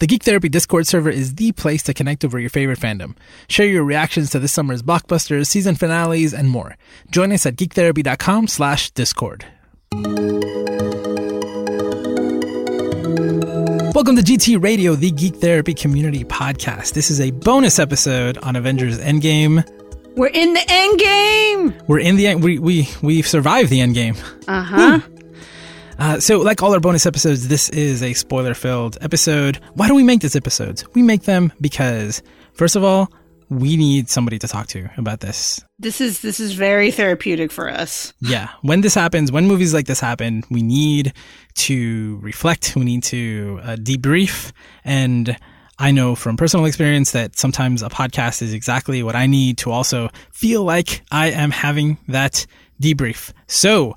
The Geek Therapy Discord server is the place to connect over your favorite fandom. Share your reactions to this summer's blockbusters, season finales, and more. Join us at geektherapy.com slash discord. Welcome to GT Radio, the Geek Therapy Community Podcast. This is a bonus episode on Avengers Endgame. We're in the end game. We're in the end. We we we've survived the Endgame. Uh-huh. Uh, so, like all our bonus episodes, this is a spoiler filled episode. Why do we make these episodes? We make them because, first of all, we need somebody to talk to about this. This is this is very therapeutic for us. Yeah. When this happens, when movies like this happen, we need to reflect, we need to uh, debrief. And I know from personal experience that sometimes a podcast is exactly what I need to also feel like I am having that debrief. So,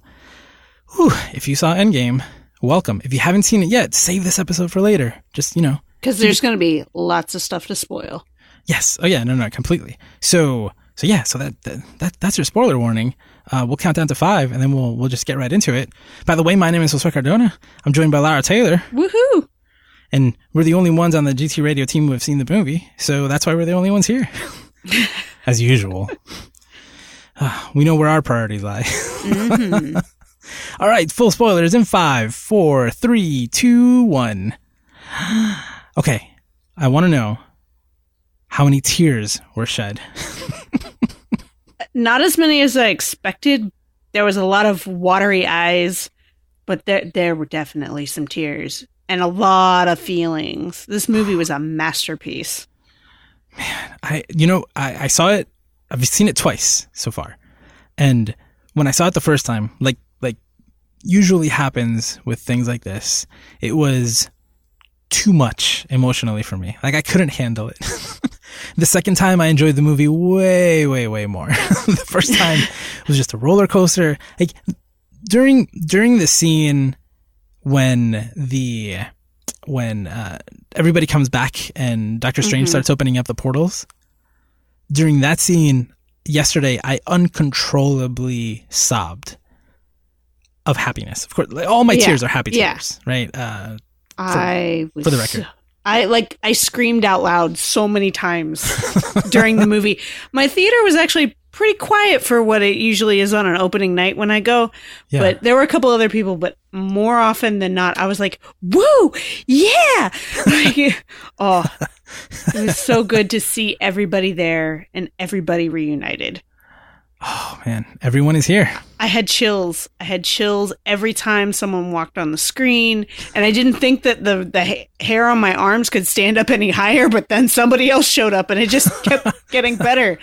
whew, if you saw Endgame, welcome. If you haven't seen it yet, save this episode for later. Just, you know, Because there's going to be lots of stuff to spoil. Yes. Oh yeah. No, no, completely. So, so yeah. So that that, that that's your spoiler warning. Uh, we'll count down to five, and then we'll we'll just get right into it. By the way, my name is Josue Cardona. I'm joined by Lara Taylor, Woohoo! and we're the only ones on the GT Radio team who have seen the movie. So that's why we're the only ones here, as usual. Uh, we know where our priorities lie. All right, full spoilers in five, four, three, two, one. Okay, I want to know how many tears were shed. Not as many as I expected. There was a lot of watery eyes, but there there were definitely some tears and a lot of feelings. This movie was a masterpiece. Man, I, you know, I, I saw it. I've seen it twice so far, and when I saw it the first time, like like usually happens with things like this, it was too much emotionally for me. Like I couldn't handle it. the second time, I enjoyed the movie way, way, way more. the first time was just a roller coaster. Like during during the scene when the when uh, everybody comes back and Doctor Strange starts opening up the portals. During that scene yesterday, I uncontrollably sobbed of happiness. Of course, like, all my Yeah. tears are happy Yeah. tears, right? Uh, I was for the record. I like I screamed out loud so many times during the movie. My theater was actually pretty quiet for what it usually is on an opening night when I go. yeah, But there were a couple other people, but more often than not, I was like, "Woo, yeah!" Like, oh, it was so good to see everybody there and everybody reunited. Oh man, everyone is here. I had chills. I had chills every time someone walked on the screen, and I didn't think that the the ha- hair on my arms could stand up any higher. But then somebody else showed up, and it just kept getting better.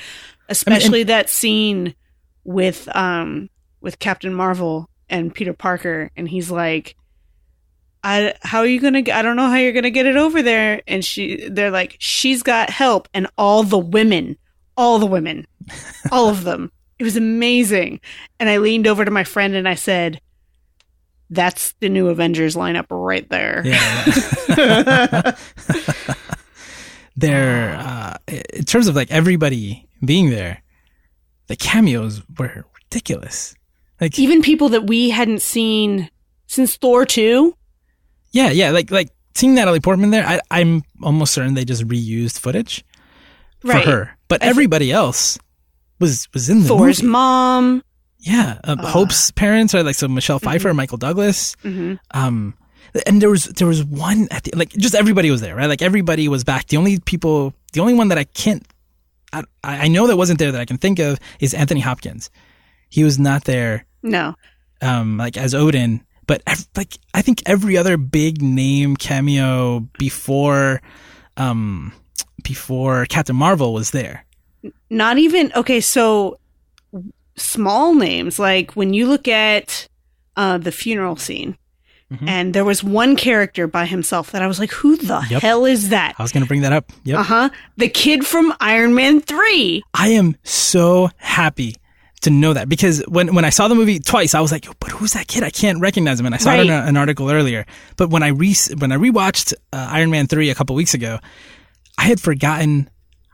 Especially that scene with um with Captain Marvel and Peter Parker, and he's like, "I how are you gonna? I don't know how you're gonna get it over there." And she, they're like, "She's got help," and all the women, all the women, all of them. It was amazing. And I leaned over to my friend and I said, That's the new Avengers lineup right there. Yeah. there, uh, in terms of like everybody being there, the cameos were ridiculous. Like, Even people that we hadn't seen since Thor 2. yeah, yeah, like like seeing Natalie Portman there, I, I'm almost certain they just reused footage for her, but everybody else was was in the Thor's movie. mom. Yeah, uh, Ah. Hope's parents are like so Michelle Pfeiffer, Michael Douglas. hmm Um, and there was there was one at the like just everybody was there, right? Like everybody was back. The only people, the only one that I can't, I I know that wasn't there that I can think of is Anthony Hopkins. He was not there, No. um, like as Odin. But like I think every other big name cameo before, um, before Captain Marvel was there. Not even. Okay, so small names. Like when you look at uh, the funeral scene, Mhm. and there was one character by himself that I was like, Who the Yep. hell is that? I was gonna bring that up. Yep. Uh huh. The kid from Iron Man 3. I am so happy to know that because when, when I saw the movie twice, I was like, but who's that kid? I can't recognize him. And I saw it in a, an article earlier. But when I re when I rewatched uh, Iron Man three a couple weeks ago, I had forgotten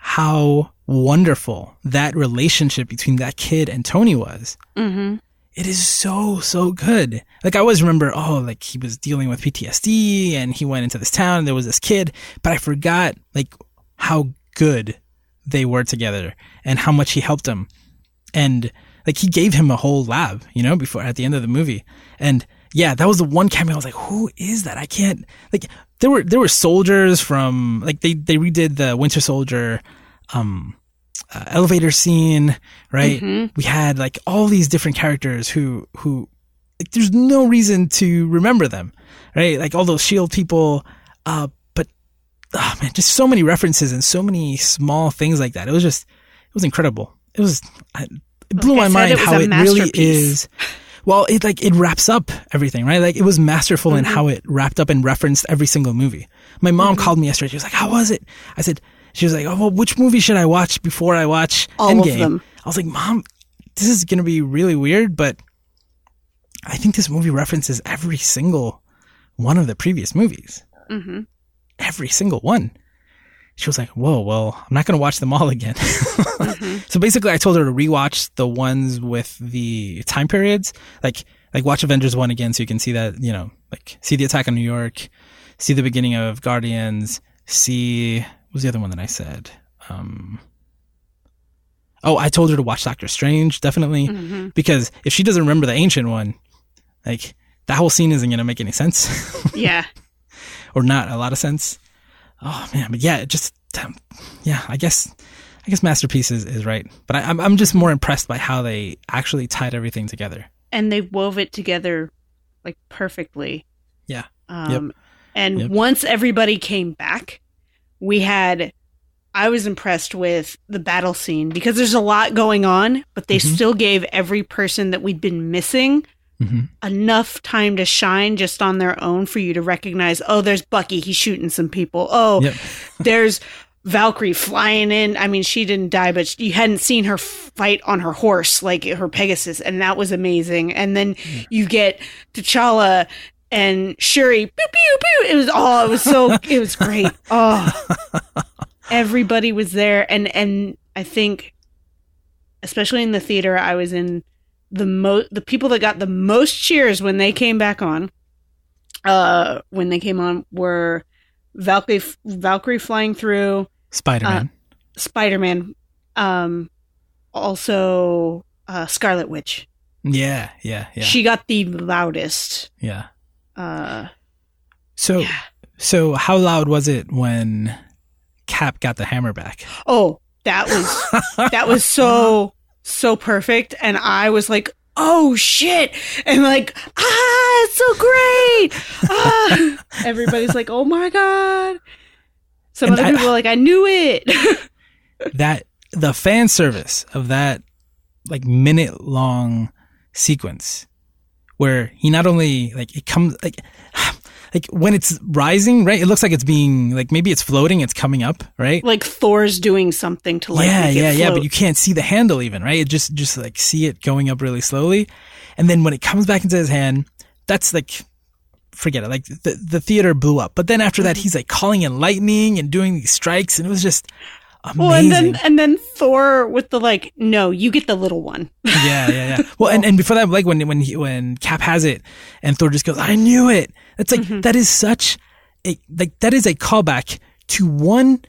how wonderful that relationship between that kid and Tony was. Mm-hmm. It is so, so good. Like I always remember, oh, like he was dealing with PTSD and he went into this town and there was this kid, but I forgot like how good they were together and how much he helped him. And like he gave him a whole lab, you know, before at the end of the movie. And yeah, that was the one cameo I was like, who is that? I can't like there were there were soldiers from like they they redid the Winter Soldier um uh, elevator scene, right? Mhm. We had like all these different characters who who like there's no reason to remember them, right? Like all those shield people uh but oh man, just so many references and so many small things like that. It was just it was incredible. It was it blew Like my mind how it really is well, it like it wraps up everything, right? Like it was masterful in Mm-hmm. how it wrapped up and referenced every single movie. My mom called me yesterday. She was like, "How was it?" I said, "She was like, oh well, which movie should I watch before I watch All of Endgame?" them. I was like, "Mom, this is gonna be really weird, but I think this movie references every single one of the previous movies. hmm Every single one." She was like, "Whoa, well, I'm not gonna watch them all again." Mm-hmm. So basically, I told her to rewatch the ones with the time periods, like like watch Avengers one again, so you can see that you know, like see the attack on New York, see the beginning of Guardians, see what was the other one that I said? Um, oh, I told her to watch Doctor Strange definitely hmm because if she doesn't remember the ancient one, like that whole scene isn't gonna make any sense Yeah. or not a lot of sense. Oh man, but yeah, it just um, yeah, I guess I guess masterpiece is, is right, but I, I'm I'm just more impressed by how they actually tied everything together. and they wove it together like perfectly. Yeah. Um, And Yep. once everybody came back, we had. I was impressed with the battle scene because there's a lot going on, but they Mhm. still gave every person that we'd been missing hmm enough time to shine just on their own for you to recognize. Oh, there's Bucky. He's shooting some people. Oh, Yep. there's Valkyrie flying in. I mean, she didn't die, but you hadn't seen her fight on her horse, like her Pegasus, and that was amazing. And then you get T'Challa and Shuri. Pew pew pew. It was oh, it was so it was great. Oh, everybody was there, and and I think, especially in the theater I was in, the mo the people that got the most cheers when they came back on, uh, when they came on were Valkyrie Valkyrie flying through. Spider Man. Spider Man, um, also uh, Scarlet Witch. yeah, yeah, yeah, She got the loudest. yeah. Uh, So yeah. so how loud was it when Cap got the hammer back? Oh, that was that was so so perfect, and I was like, "Oh shit!" and like, "Ah, it's so great!" Ah, everybody's like, "Oh my god!" Some And other I- people are like, "I knew it." that the fan service of that like minute long sequence where he not only like it comes like like when it's rising right it looks like it's being like maybe it's floating it's coming up right? Like Thor's doing something to like yeah yeah yeah but you can't see the handle even right? It just just like see it going up really slowly. And then when it comes back into his hand that's like forget it like the, the theater blew up. But then after Mm-hmm. that he's like calling in lightning and doing these strikes and it was just amazing Well, and then and then Thor with the like, no, you get the little one. yeah, yeah, yeah. Well, and, and before that, like when when he, when Cap has it, and Thor just goes, "I knew it." That's like Mm-hmm. that is such a like that is a callback to one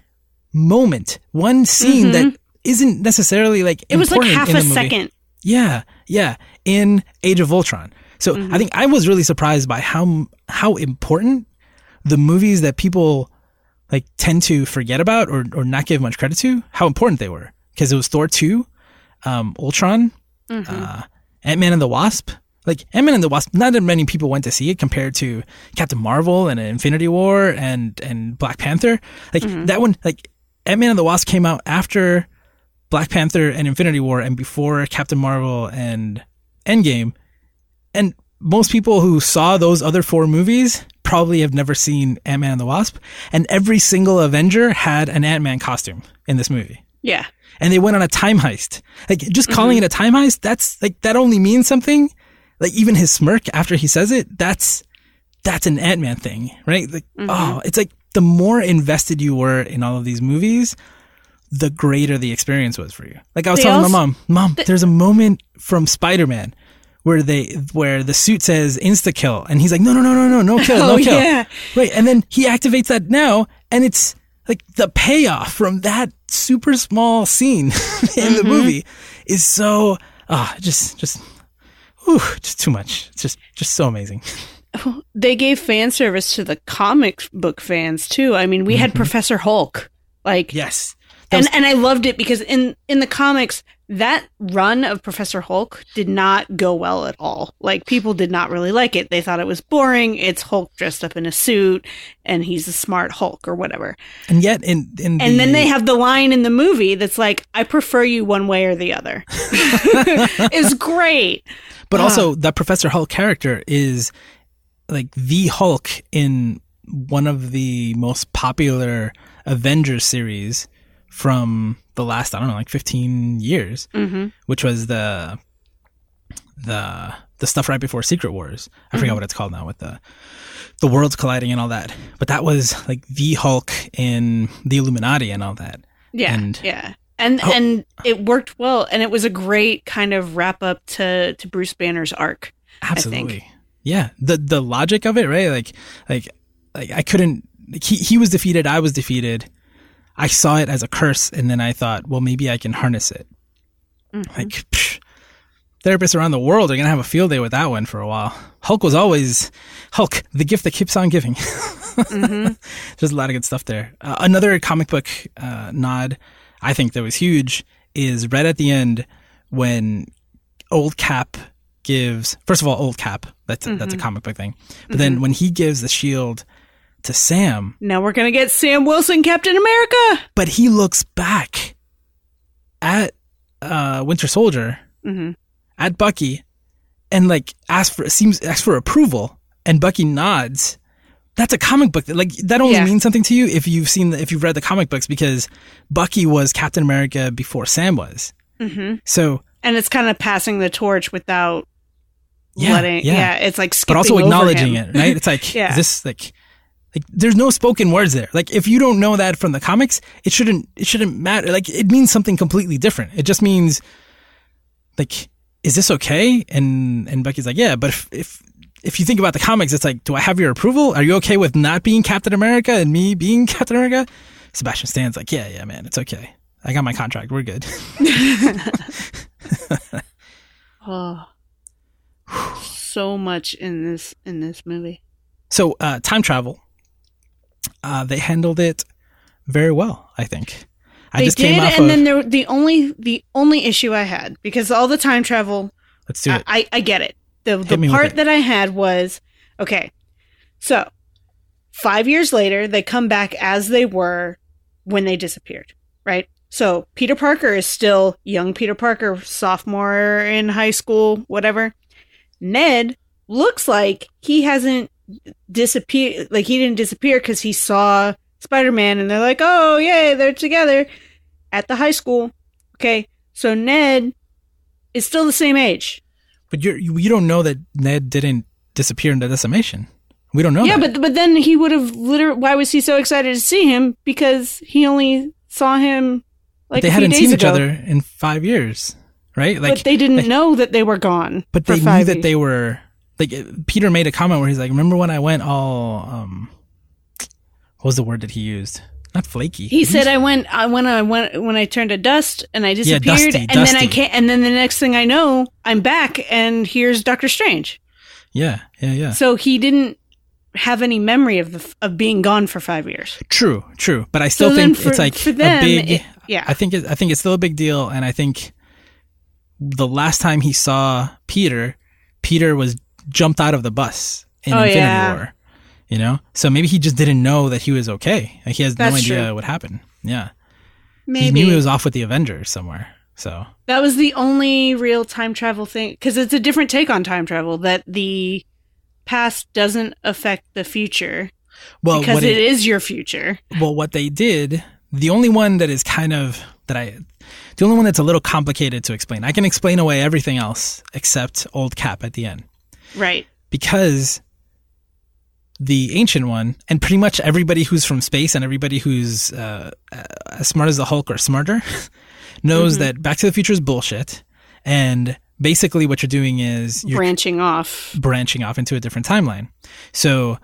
moment, one scene that isn't necessarily like Mm-hmm. It was like half a second. Yeah, yeah. In Age of Ultron. So Mm-hmm. I think I was really surprised by how how important the movies that people like tend to forget about or or not give much credit to, how important they were. Because it was Thor two, um, Ultron, Mm-hmm. uh, Ant Man and the Wasp. Like Ant Man and the Wasp, not that many people went to see it compared to Captain Marvel and Infinity War and and Black Panther. Like Mm-hmm. that one, like Ant Man and the Wasp came out after Black Panther and Infinity War and before Captain Marvel and Endgame. And most people who saw those other four movies probably have never seen Ant Man and the Wasp. And every single Avenger had an Ant Man costume in this movie. Yeah. And they went on a time heist. Like just calling mm-hmm. it a time heist, that's like that only means something. Like even his smirk after he says it, that's that's an Ant Man thing, right? Like mm-hmm. oh, it's like the more invested you were in all of these movies, the greater the experience was for you. Like I was They telling also- my mom, Mom, there's a moment from Spider Man where they where the suit says insta kill and he's like no no no no no no kill no Oh, kill yeah. right and then he activates that now and it's like the payoff from that super small scene in Mm-hmm. the movie is so ah just just whew, just too much it's just just so amazing They gave fan service to the comic book fans too. I mean, we had Professor Hulk. Like yes And and I loved it because in in the comics that run of Professor Hulk did not go well at all. Like people did not really like it. They thought it was boring. It's Hulk dressed up in a suit and he's a smart Hulk or whatever. and yet in in And then they have the line in the movie that's like, "I prefer you one way or the other." it's great. But Ah. also, that Professor Hulk character is like the Hulk in one of the most popular Avengers series from the last, I don't know, like 15 years, hmm which was the, the, the stuff right before Secret Wars. I Mm-hmm. forgot what it's called now with the, the worlds colliding and all that. But that was like the Hulk in the Illuminati and all that. Yeah, And- yeah, and Oh. and it worked well, and it was a great kind of wrap up to to Bruce Banner's arc. Absolutely. Yeah. The the logic of it, right? Like like like I couldn't like he he was defeated, I was defeated. I saw it as a curse and then I thought, well maybe I can harness it. Mhm. Like psh, therapists around the world are going to have a field day with that one for a while. Hulk was always Hulk, the gift that keeps on giving. Mhm. There's a lot of good stuff there. Uh, another comic book uh, nod I think that was huge is right at the end when old Cap gives first of all old Cap that's a, that's a comic book thing, but then when he gives the shield to Sam, Now we're gonna get Sam Wilson, Captain America. but he looks back at uh, Winter Soldier hmm at Bucky and like asks for seems asks for approval and Bucky nods. That's a comic book. That, like that only Yeah. means something to you if you've seen the, if you've read the comic books because Bucky was Captain America before Sam was. hmm So And it's kind of passing the torch without yeah, letting. yeah, Yeah. it's like but also acknowledging it, right? It's like Yeah. is this like like there's no spoken words there. Like if you don't know that from the comics, it shouldn't it shouldn't matter. Like it means something completely different. It just means like is this okay? And and Bucky's like, yeah, but if if if you think about the comics, it's like, do I have your approval? Are you okay with not being Captain America and me being Captain America? Sebastian Stan's like, yeah, yeah, man, it's okay. I got my contract. We're good. Oh, so much in this in this movie. So uh, time travel, uh, they handled it very well. I think. I they just did, and of. then there the only the only issue I had because all the time travel let's do I, it. I, I get it. The Hit the part that I had was okay. So five years later, they come back as they were when they disappeared, right? So Peter Parker is still young Peter Parker, sophomore in high school, whatever. Ned looks like he hasn't disappeared, like he didn't disappear because he saw Spider Man and they're like, oh, yay, they're together at the high school. Okay, so Ned is still the same age. but you're, you you don't know that Ned didn't disappear into decimation. We don't know. yeah, that. but but then he would have literally. Why was he so excited to see him? Because he only saw him like they a hadn't days seen each other in five years, right? Like, but they didn't like- know that they were gone. but they knew that years. they were like. Peter made a comment where he's like, "Remember when I went all um, what was the word that he used? Not flaky. He said, "I went. I when I went when I turned to dust and I Yeah, disappeared, dusty, and then I dusty. can't. And then the next thing I know, I'm back, and here's Doctor Strange. yeah, yeah, yeah. So he didn't have any memory of the of being gone for five years. True, true. But I still so think for, it's like for them, a big. it- yeah, I think it, I think it's still a big deal, and I think the last time he saw Peter, Peter was jumped out of the bus in Oh, Infinity yeah. War. You know, so maybe he just didn't know that he was okay. Like he has no idea true. what happened. Yeah, maybe he knew he was off with the Avengers somewhere. So That was the only real time travel thing because it's a different take on time travel that the past doesn't affect the future well, because it it, is your future. well, what they did, the only one that is kind of that I, the only one that's a little complicated to explain. I can explain away everything else except Old Cap at the end. Right. because the ancient one and pretty much everybody who's from space and everybody who's uh, uh, as smart as the hulk or smarter knows Mhm. that back to the future is bullshit and basically what you're doing is you're Branching off. branching off into a different timeline. So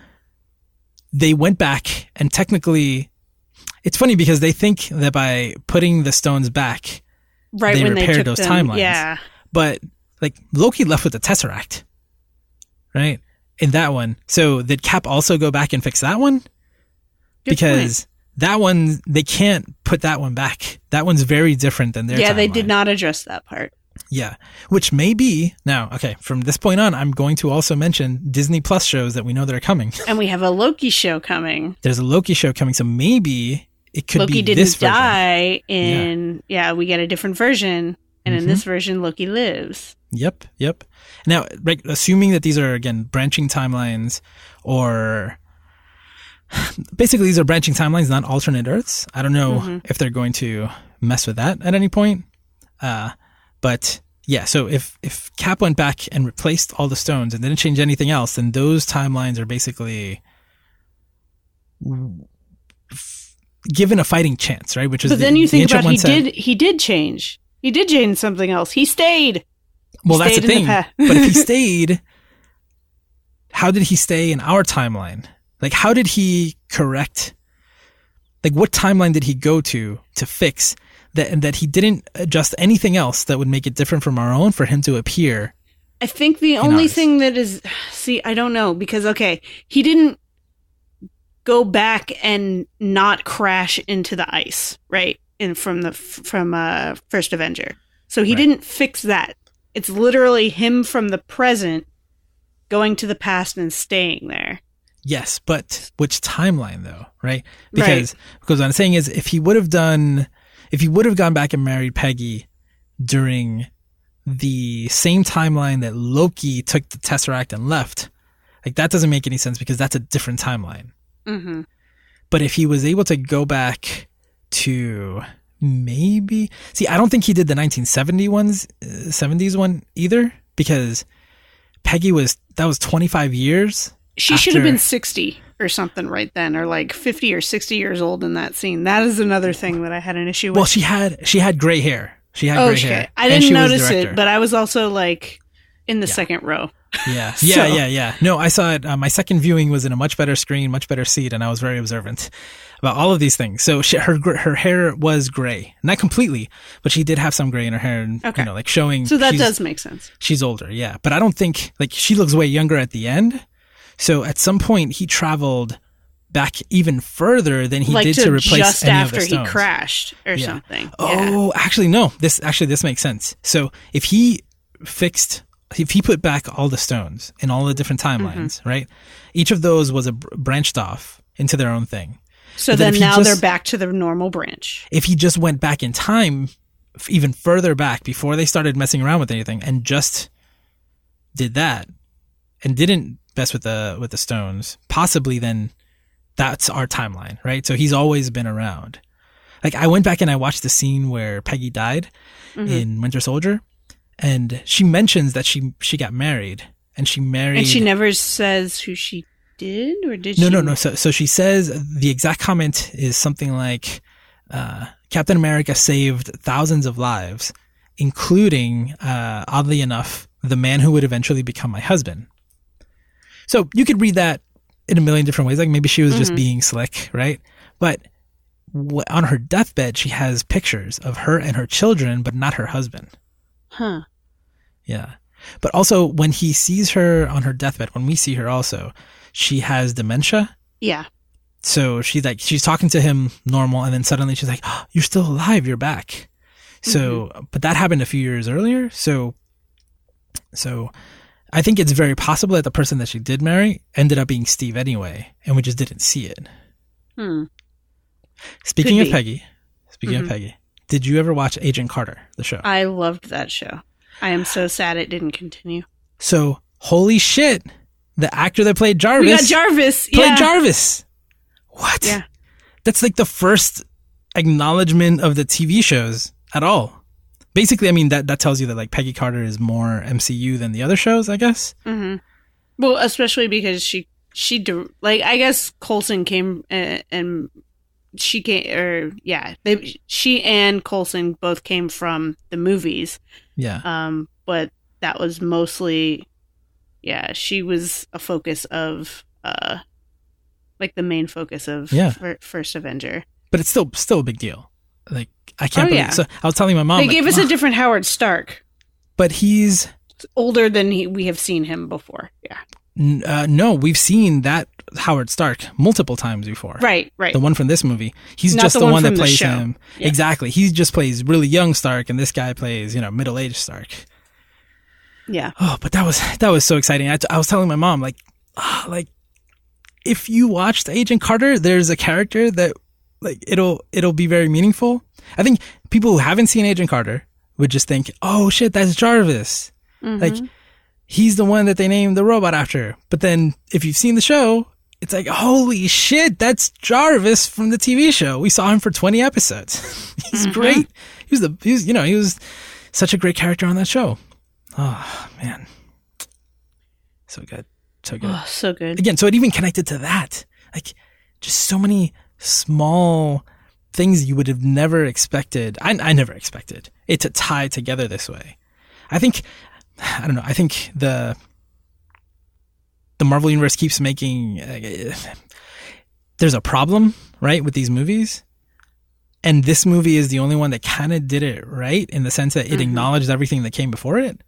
they went back and technically it's funny because they think that by putting the stones back, Right They when they took those them. timelines. Yeah. but like Loki left with the Tesseract. Right? In that one. So did Cap also go back and fix that one? Good because that one they can't put that one back. That one's very different than their yeah, they did not address that part. Yeah, which may be now. Okay, from this point on, I'm going to also mention Disney Plus shows that we know that are coming. And we have a Loki show coming. There's a Loki show coming, so maybe it could be this one. Loki be didn't die in yeah. yeah. we get a different version. And in Mhm. this version, Loki lives. Yep, yep. Now, right, assuming that these are again branching timelines, or basically these are branching timelines, not alternate Earths. I don't know Mhm. if they're going to mess with that at any point. Uh, but yeah, so if if Cap went back and replaced all the stones and didn't change anything else, then those timelines are basically f- given a fighting chance, right? Which is But the- then you the think about he said- did he did change. He did change something else. He stayed. Well, that's the thing. the but if he stayed, how did he stay in our timeline? Like, how did he correct? Like, what timeline did he go to to fix that? And that he didn't adjust anything else that would make it different from our own for him to appear. I think the only ours. thing that is see, I don't know because okay, he didn't go back and not crash into the ice, right? In from the from uh first Avenger. So he Right. didn't fix that. It's literally him from the present going to the past and staying there. Yes, but which timeline though, right? Because because what I'm saying is, if he would have done, if he would have gone back and married Peggy during the same timeline that Loki took the Tesseract and left, like that doesn't make any sense because that's a different timeline. Mm-hmm. But if he was able to go back to maybe see, I don't think he did the 1970 ones, uh, 70s one either because Peggy was that was 25 years. She should have been 60 or something right then, or like 50 or 60 years old in that scene. That is another thing that I had an issue with. Well, she had she had gray hair. She had oh, gray okay. hair. I didn't notice it, but I was also like in the Yeah. second row. yeah, So- yeah, yeah, yeah. No, I saw it. Uh, my second viewing was in a much better screen, much better seat, and I was very observant about all of these things. So she, her her hair was gray, not completely, but she did have some gray in her hair, and Okay. you know, like showing. So that does make sense. She's older, yeah, but I don't think like she looks way younger at the end. So at some point, he traveled back even further than he like did to, to, replace just any after of the he crashed or Yeah. something. Yeah. Oh, actually, no. This actually this makes sense. So if he fixed, if he put back all the stones in all the different Mm-hmm. timelines, right? Each of those was a br- branched off into their own thing. So but then then now just- they're back to the normal branch. If he just went back in time, even further back before they started messing around with anything, and just did that, and didn't mess with the with the stones, possibly then that's our timeline, right? So he's always been around. Like I went back and I watched the scene where Peggy died Mhm. in Winter Soldier, and she mentions that she she got married and she married. And she never says who she did, or did no, she? no, no. So so she says the exact comment is something like, uh, "Captain America saved thousands of lives, including, uh, oddly enough, the man who would eventually become my husband." So you could read that in a million different ways. Like maybe she was just Mhm. being slick, right? But wh- on her deathbed, she has pictures of her and her children, but not her husband. Huh. Yeah. But also when he sees her on her deathbed, when we see her also, she has dementia. Yeah. So she like she's talking to him normal and then suddenly she's like, oh, "You're still alive. You're back." So, but that happened a few years earlier. So so I think it's very possible that the person that she did marry ended up being Steve anyway, and we just didn't see it. Hmm. Speaking Could of be. Peggy, speaking Mhm. of Peggy, did you ever watch Agent Carter, the show? I loved that show. I am so sad it didn't continue. so, holy shit, the actor that played Jarvis We got Jarvis. played yeah. Jarvis. What? Yeah. That's like the first acknowledgement of the TV shows at all. Basically, I mean that that tells you that like Peggy Carter is more MCU than the other shows, I guess. hmm Well, especially because she she like I guess Coulson came and, and she came or yeah they she and Coulson both came from the movies. Yeah. Um, but that was mostly yeah, she was a focus of uh like the main focus of Yeah. fir- first Avenger. but it's still still a big deal. Like I can't Oh, believe. yeah. So I was telling my mom. they like, gave us a different Howard Stark. but he's Older than he, we have seen him before. Yeah. n- uh, no. We've seen that Howard Stark multiple times before. Right, right. The one from this movie. He's Not just the the, one one, that plays him. Yeah. Exactly. He just plays really young Stark, and this guy plays you know middle aged Stark. Yeah. Oh, but that was that was so exciting. I, I was telling my mom like, ah, like if you watched Agent Carter, there's a character that like it'll it'll be very meaningful. I think people who haven't seen Agent Carter would just think, oh shit, that's Jarvis. Like he's the one that they named the robot after. But then if you've seen the show, it's like, holy shit, that's Jarvis from the TV show. We saw him for 20 episodes. he's great. He was the, he was, you know, he was such a great character on that show. Oh, man. So good. So good. Oh, so good. Again, so it even connected to that. Like, just so many small things you would have never expected. I, I never expected it to tie together this way. I think, I don't know. I think the the Marvel universe keeps making uh, there's a problem, right, with these movies. And this movie is the only one that kind of did it right in the sense that it Mhm. acknowledged everything that came before it.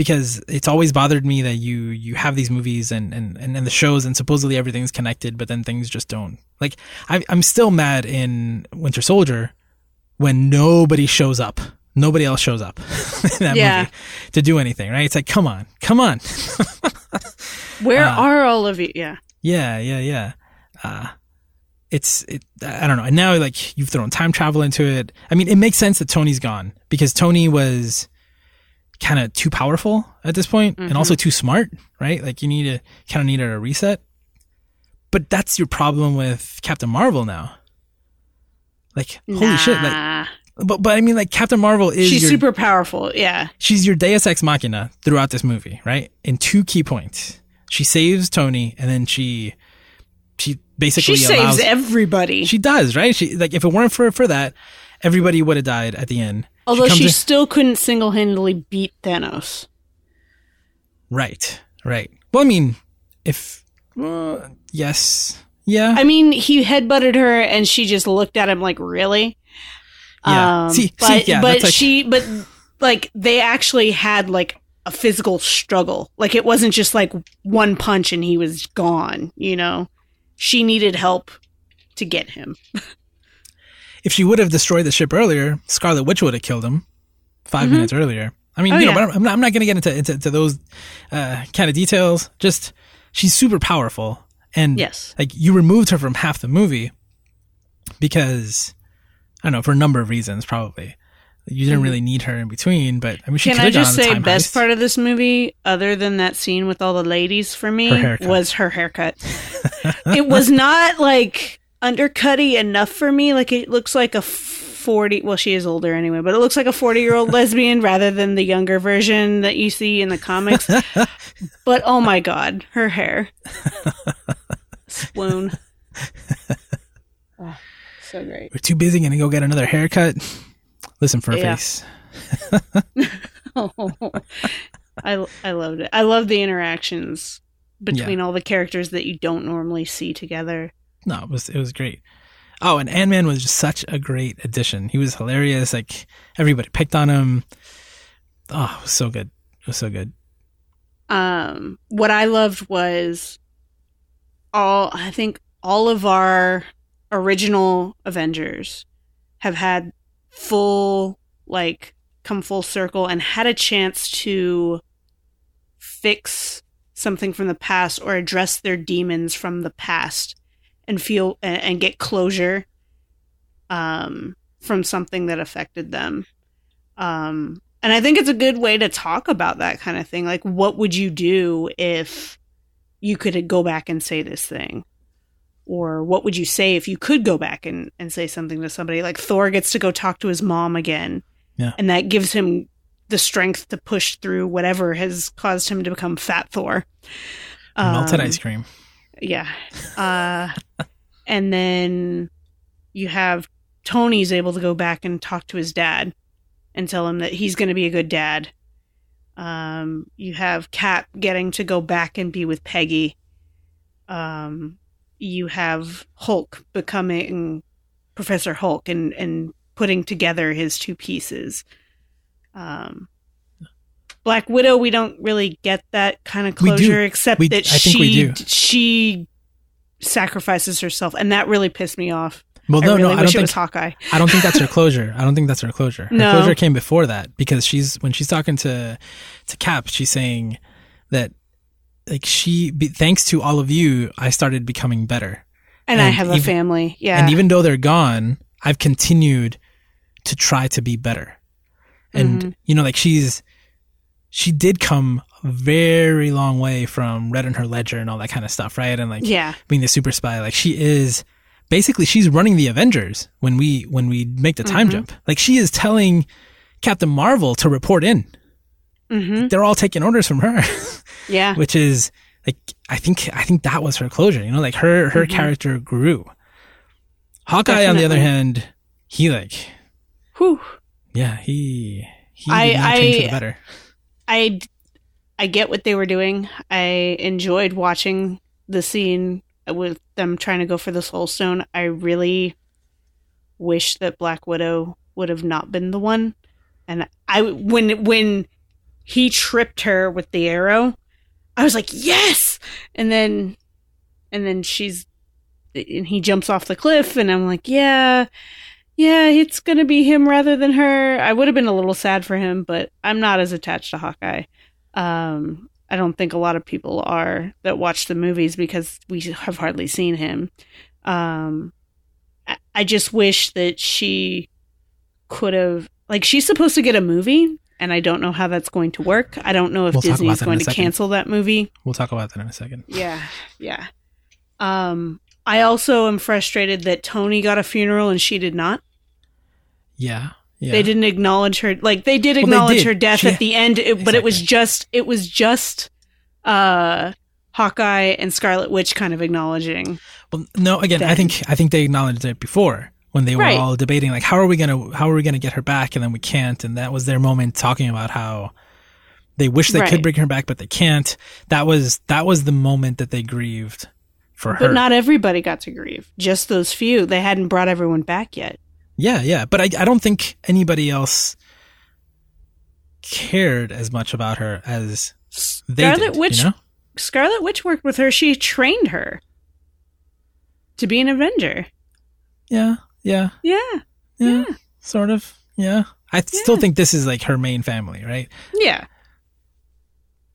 Because it's always bothered me that you you have these movies and and, and, and the shows and supposedly everything's connected, but then things just don't. Like I, I'm still mad in Winter Soldier when nobody shows up. Nobody else shows up in that Yeah. movie to do anything, right? It's like, come on, come on. Where uh, are all of you? Yeah. Yeah, yeah, yeah. Uh, it's it. I don't know. And now, like you've thrown time travel into it. I mean, it makes sense that Tony's gone because Tony was kind of too powerful at this point and also mm-hmm. too smart, right? Like you need to kind of need a reset. But that's your problem with Captain Marvel now. Like holy shit! Like, but but I mean, like Captain Marvel is she's your, super powerful. Yeah. she's your Deus Ex Machina throughout this movie, right? In two key points, she saves Tony, and then she she basically She allows, saves everybody. She does, right? She like if it weren't for for that, everybody would have died at the end. Although comes she in- still couldn't single handedly beat Thanos. right, right. Well, I mean, if uh, yes, yeah, I mean, he headbutted her and she just looked at him like, really? Yeah. Um, See- see, but, yeah, but like- she, but like, they actually had like a physical struggle. Like, it wasn't just like one punch and he was gone, you know? She needed help to get him. if she would have destroyed the ship earlier, Scarlet Witch would have killed him 5 Mhm. minutes earlier. I mean, Oh, you know, yeah. but I'm not, I'm not going to get into, into to those uh, kind of details. Just she's super powerful, and Yes. like you removed her from half the movie because I don't know for a number of reasons. Probably you didn't Mhm. really need her in between, but I mean, she Can I just say, best heist. part of this movie, other than that scene with all the ladies for me, Her was her haircut. it was not like undercutty enough for me. Like it looks like a forty. Well, she is older anyway, but it looks like a forty-year-old lesbian rather than the younger version that you see in the comics. but oh my god, her hair, swoon. Oh, so great. We're too busy going to go get another haircut. Listen for a Yeah. face. Oh, I I loved it. I love the interactions between all the characters that you don't normally see together. No, it was it was great. Oh, and Ant Man was just such a great addition. He was hilarious. Like everybody picked on him. Oh, it was so good. It was so good. Um, what I loved was all. I think all of our original Avengers have had full like come full circle and had a chance to fix something from the past or address their demons from the past and feel and, and get closure um from something that affected them um and i think it's a good way to talk about that kind of thing like what would you do if you could go back and say this thing or what would you say if you could go back and, and say something to somebody like thor gets to go talk to his mom again Yeah. and that gives him the strength to push through whatever has caused him to become fat thor Melted Um, ice cream. yeah. Uh, and then you have Tony's able to go back and talk to his dad and tell him that he's going to be a good dad. Um, you have Cap getting to go back and be with Peggy. Um, you have Hulk becoming Professor Hulk and and putting together his two pieces. Um, Black Widow, we don't really get that kind of closure, except We- that I think she we do. she sacrifices herself, and that really pissed me off. Well, I no, really no, I don't think Hawkeye. I don't think that's her closure. I don't think that's her closure. Her No. closure came before that because she's when she's talking to to Cap, she's saying that like she be, thanks to all of you, I started becoming better. And, I And have a family. Yeah. And even though they're gone, I've continued to try to be better. And Mhm. you know, like she's she did come very long way from Red in her ledger and all that kind of stuff, right? And like yeah. being the super spy. Like she is basically she's running the Avengers when we when we make the time Mhm. jump. Like she is telling Captain Marvel to report in. hmm They're all taking orders from her, Yeah. which is like I think I think that was her closure. You know, like her her Mhm. character grew. Hawkeye, on the other hand, he like Whew. yeah he he I- did not change for I- the better. I I get what they were doing. I enjoyed watching the scene with them trying to go for the soul stone. I really wish that Black Widow would have not been the one. And I when when he tripped her with the arrow, I was like, "Yes!" And then and then she's and he jumps off the cliff and I'm like, "Yeah, yeah, it's going to be him rather than her." I would have been a little sad for him, but I'm not as attached to Hawkeye. Um I don't think a lot of people are that watch the movies because we have hardly seen him. Um I- I just wish that she could have like she's supposed to get a movie and I don't know how that's going to work. I don't know if We'll Disney is going to second. cancel that movie. We'll talk about that in a second. Yeah, yeah. Um I also am frustrated that Tony got a funeral and she did not. Yeah, yeah. They didn't acknowledge her like they did Well, they acknowledge did. her death She- at the end, it, but it was just it was just uh Hawkeye and Scarlet Witch kind of acknowledging. Well, no, again, I think I think they acknowledged it before when they were Right. all debating like how are we gonna how are we gonna get her back and then we can't and that was their moment talking about how they wish they could bring her back but they can't. That was that was the moment that they grieved for her. But not everybody got to grieve. Just those few. They hadn't brought everyone back yet. Yeah, yeah, but I I don't think anybody else cared as much about her as they Scarlet did. Witch you know? Scarlet Witch worked with her. She trained her to be an Avenger. Yeah, yeah, Yeah. yeah, Yeah. sort of. Yeah, I still think this is like her main family, right? Yeah.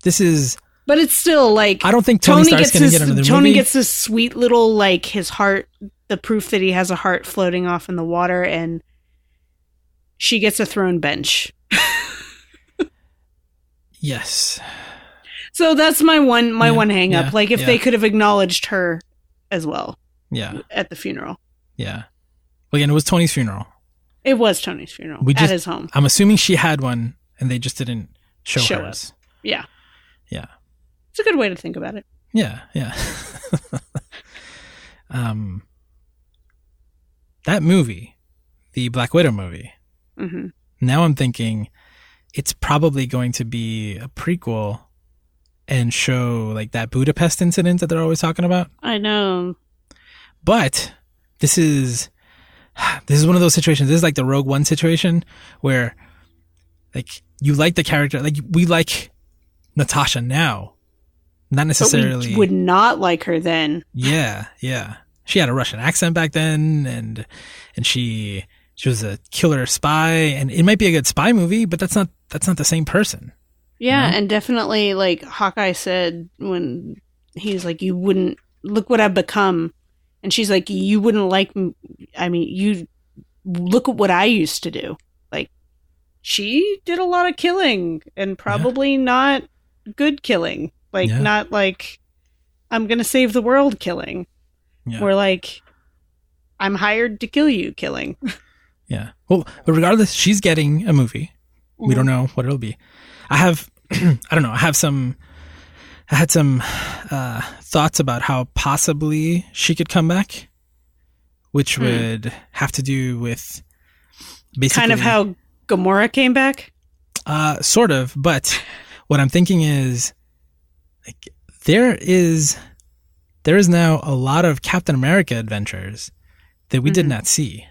This is. But it's still like I don't think Tony, Tony gets this get Tony movie. gets this sweet little like his heart the proof that he has a heart floating off in the water and she gets a throne bench. yes. So that's my one my Yeah, one hang up. yeah, like if yeah. they could have acknowledged her as well Yeah. at the funeral. Yeah. Well, again, it was Tony's funeral. It was Tony's funeral We just, at his home. I'm assuming she had one and they just didn't show, Show hers. Yeah. Yeah. It's a good way to think about it. Yeah. Yeah. um, that movie, the Black Widow movie, hmm now I'm thinking it's probably going to be a prequel and show like that Budapest incident that they're always talking about. I know. But this is this is one of those situations. This is like the Rogue One situation where like you like the character, like we like Natasha now, not necessarily. would not like her then. yeah, yeah. She had a Russian accent back then, and and she she was a killer spy, and it might be a good spy movie, but that's not that's not the same person. Yeah, know? and definitely like Hawkeye said when he's like, "You wouldn't look what I've become," and she's like, "You wouldn't like. I mean, you look at what I used to do. Like, she did a lot of killing, and probably not good killing. Like, Yeah. not like I'm gonna save the world killing. Yeah. Or like I'm hired to kill you killing. Yeah. Well, but regardless, she's getting a movie. We Mm-hmm. don't know what it'll be. I have, I don't know. I have some, I had some uh, thoughts about how possibly she could come back, which Hmm. would have to do with basically kind of how Gamora came back. uh, sort of, but what I'm thinking is like there is there is now a lot of Captain America adventures that we did Mhm. not see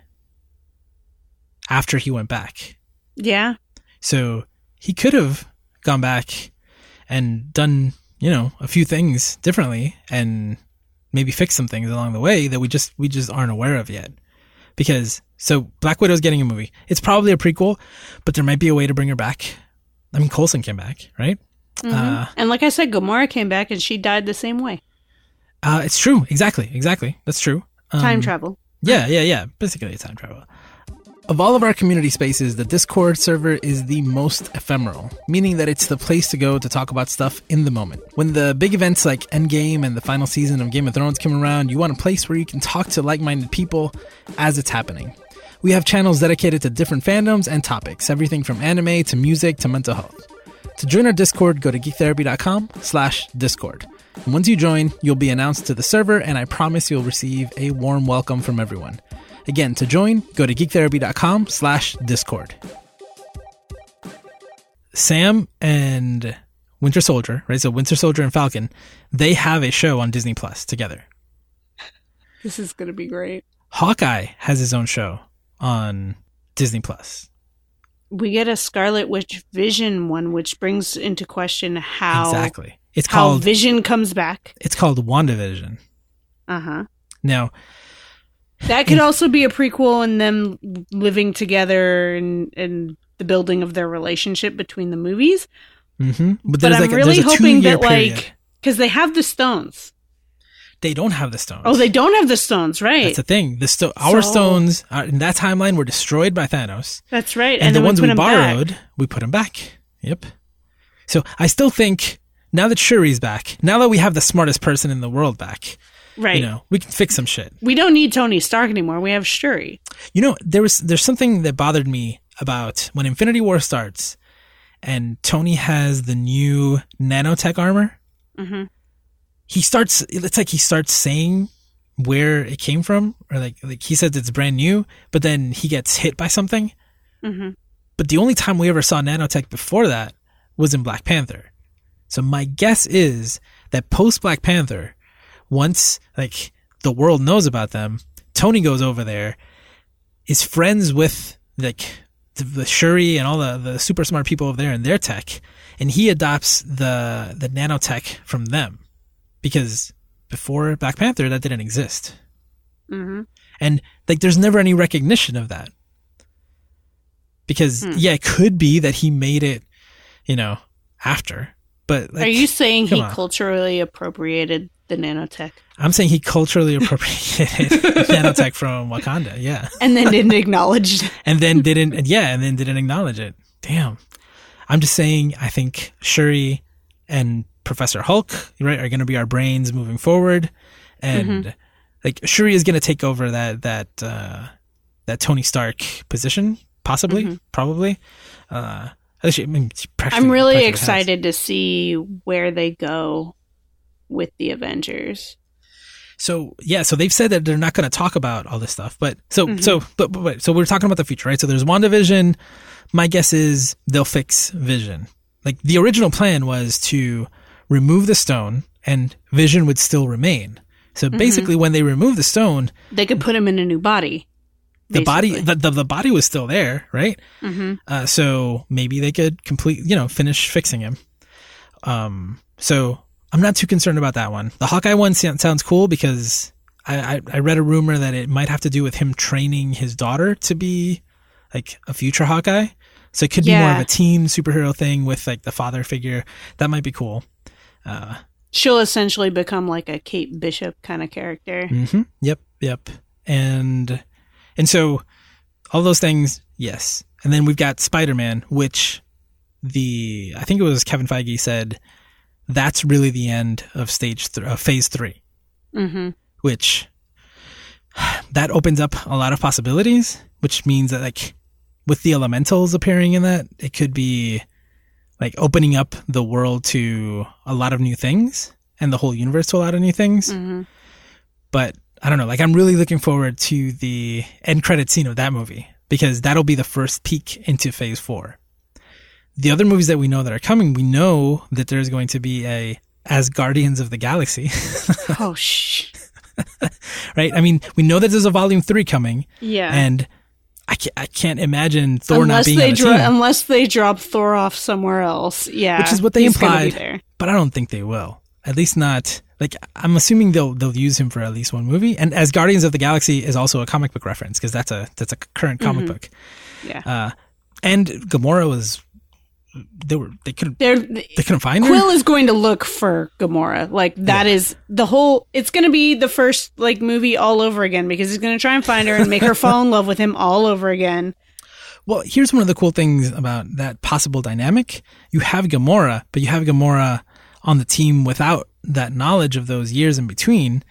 after he went back. Yeah. So he could have gone back and done, you know, a few things differently and maybe fix some things along the way that we just we just aren't aware of yet. Because so Black Widow's getting a movie. It's probably a prequel, but there might be a way to bring her back. I mean, Coulson came back, right? Mhm. Uh, and like I said, Gamora came back and she died the same way. Uh, it's true. Exactly. Exactly. That's true. Um, Time travel. Yeah, yeah, yeah. Basically, it's time travel. Of all of our community spaces, the Discord server is the most ephemeral, meaning that it's the place to go to talk about stuff in the moment. When the big events like Endgame and the final season of Game of Thrones come around, you want a place where you can talk to like minded people as it's happening. We have channels dedicated to different fandoms and topics, everything from anime to music to mental health. To join our Discord, go to geektherapy.com slash Discord. And once you join, you'll be announced to the server, and I promise you'll receive a warm welcome from everyone. Again, to join, go to geektherapy.com slash Discord. Sam and Winter Soldier, right? So Winter Soldier and Falcon, they have a show on Disney Plus together. This is going to be great. Hawkeye has his own show on Disney Plus. We get a Scarlet Witch Vision one, which brings into question how Exactly. It's how called Vision comes back. it's called WandaVision. Uh huh. Now, That could also be a prequel and them living together and and the building of their relationship between the movies. hmm but But I'm like a, really hoping that period. like because they have the stones. they don't have the stones. Oh, they don't have the stones, right? That's the thing. The sto- our So- stones are, in that timeline were destroyed by Thanos, That's right. and, the ones we we 'em back. borrowed, we put them back. Yep. So I still think now that Shuri's back, now that we have the smartest person in the world back, right? you know, we can fix some shit. we don't need Tony Stark anymore. We have Shuri. You know, there was there's something that bothered me about when Infinity War starts, and Tony has the new nanotech armor. Mhm. He starts. It's like he starts saying where it came from, or like like he says it's brand new, but then he gets hit by something. hmm But the only time we ever saw nanotech before that was in Black Panther. So my guess is that post Black Panther, once like the world knows about them, Tony goes over there, is friends with like the, the Shuri and all the, the super smart people over there and their tech, and he adopts the the nanotech from them because before Black Panther that didn't exist, hmm and like there's never any recognition of that because Hmm. yeah, it could be that he made it, you know, after. But like, Are you saying he on. culturally appropriated the nanotech I'm saying he culturally appropriated nanotech from Wakanda, yeah, and then didn't acknowledge? and then didn't, yeah, and then didn't acknowledge it. Damn, I'm just saying. I think Shuri and Professor Hulk, right, are going to be our brains moving forward, and like Shuri is going to take over that that uh, that Tony Stark position, possibly, Mhm. probably. Uh, she- I mean, I'm really excited to see where they go with the Avengers. So yeah, so they've said that they're not going to talk about all this stuff, but so Mhm. so but, but but so we're talking about the future, right? So there's WandaVision. My guess is they'll fix Vision. Like the original plan was to remove the stone and Vision would still remain. So Mm-hmm. basically, when they remove the stone, They could put him in a new body. The body the, the the body was still there, right? hmm Uh, so maybe they could complete, you know, finish fixing him. Um, so I'm not too concerned about that one. The Hawkeye one sounds cool because I, I, I read a rumor that it might have to do with him training his daughter to be like a future Hawkeye. So it could be more of a teen superhero thing with like the father figure. That might be cool. Uh, She'll essentially become like a Kate Bishop kind of character. hmm Yep, yep. And and so all those things, yes. And then we've got Spider Man, which the I think it was Kevin Feige said that's really the end of stage th- uh, phase three, hmm which that opens up a lot of possibilities. Which means that like with the elementals appearing in that, it could be like opening up the world to a lot of new things and the whole universe to a lot of new things hmm but I don't know. Like I'm really looking forward to the end credit scene of that movie because that'll be the first peek into Phase Four. the other movies that we know that are coming, we know that there's going to be a as Guardians of the Galaxy, oh shh. right? I mean, we know that there's a volume three coming, Yeah. and I can't, I can't imagine Thor not unless being they on the dro- team. unless they drop Thor off somewhere else. Yeah. Which is what they he's gonna be implied. there. but I don't think they will. At least not like I'm assuming they'll they'll use him for at least one movie. And as Guardians of the Galaxy is also a comic book reference because that's a that's a current comic book. Yeah. Uh, and Gamora was they were they couldn't They're they couldn't find her. Quill is going to look for Gamora. Like that is the whole. It's going to be the first like movie all over again because he's going to try and find her and make her fall in love with him all over again. Well, here's one of the cool things about that possible dynamic. You have Gamora, but you have Gamora on the team without that knowledge of those years in between.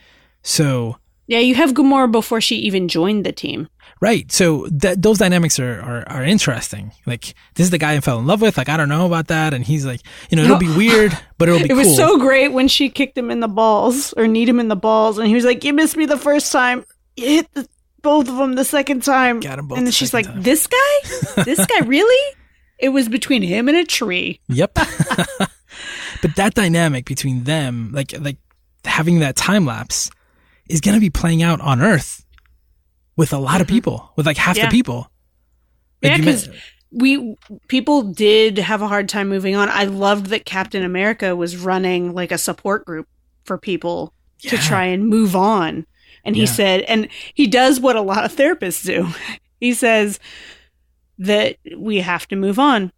So Yeah, you have Gamora before she even joined the team. Right. So that those dynamics are, are are interesting. Like this is the guy I fell in love with. Like I don't know about that, and he's like, you know, it'll be weird, but it'll be It cool. was so great when she kicked him in the balls or kneed him in the balls, and he was like, "You missed me the first time. You hit the, both of them the second time." Got 'em both and then the she's like, time. "This guy, this guy, really?" It was between him and a tree. Yep. but that dynamic between them, like like having that time lapse, is going to be playing out on Earth with a lot of people, with like half Mm-hmm. Yeah. the people. Like Yeah, you 'cause met- we people did have a hard time moving on. I loved that Captain America was running like a support group for people to try and move on. And he Yeah. said, and he does what a lot of therapists do. He says that we have to move on.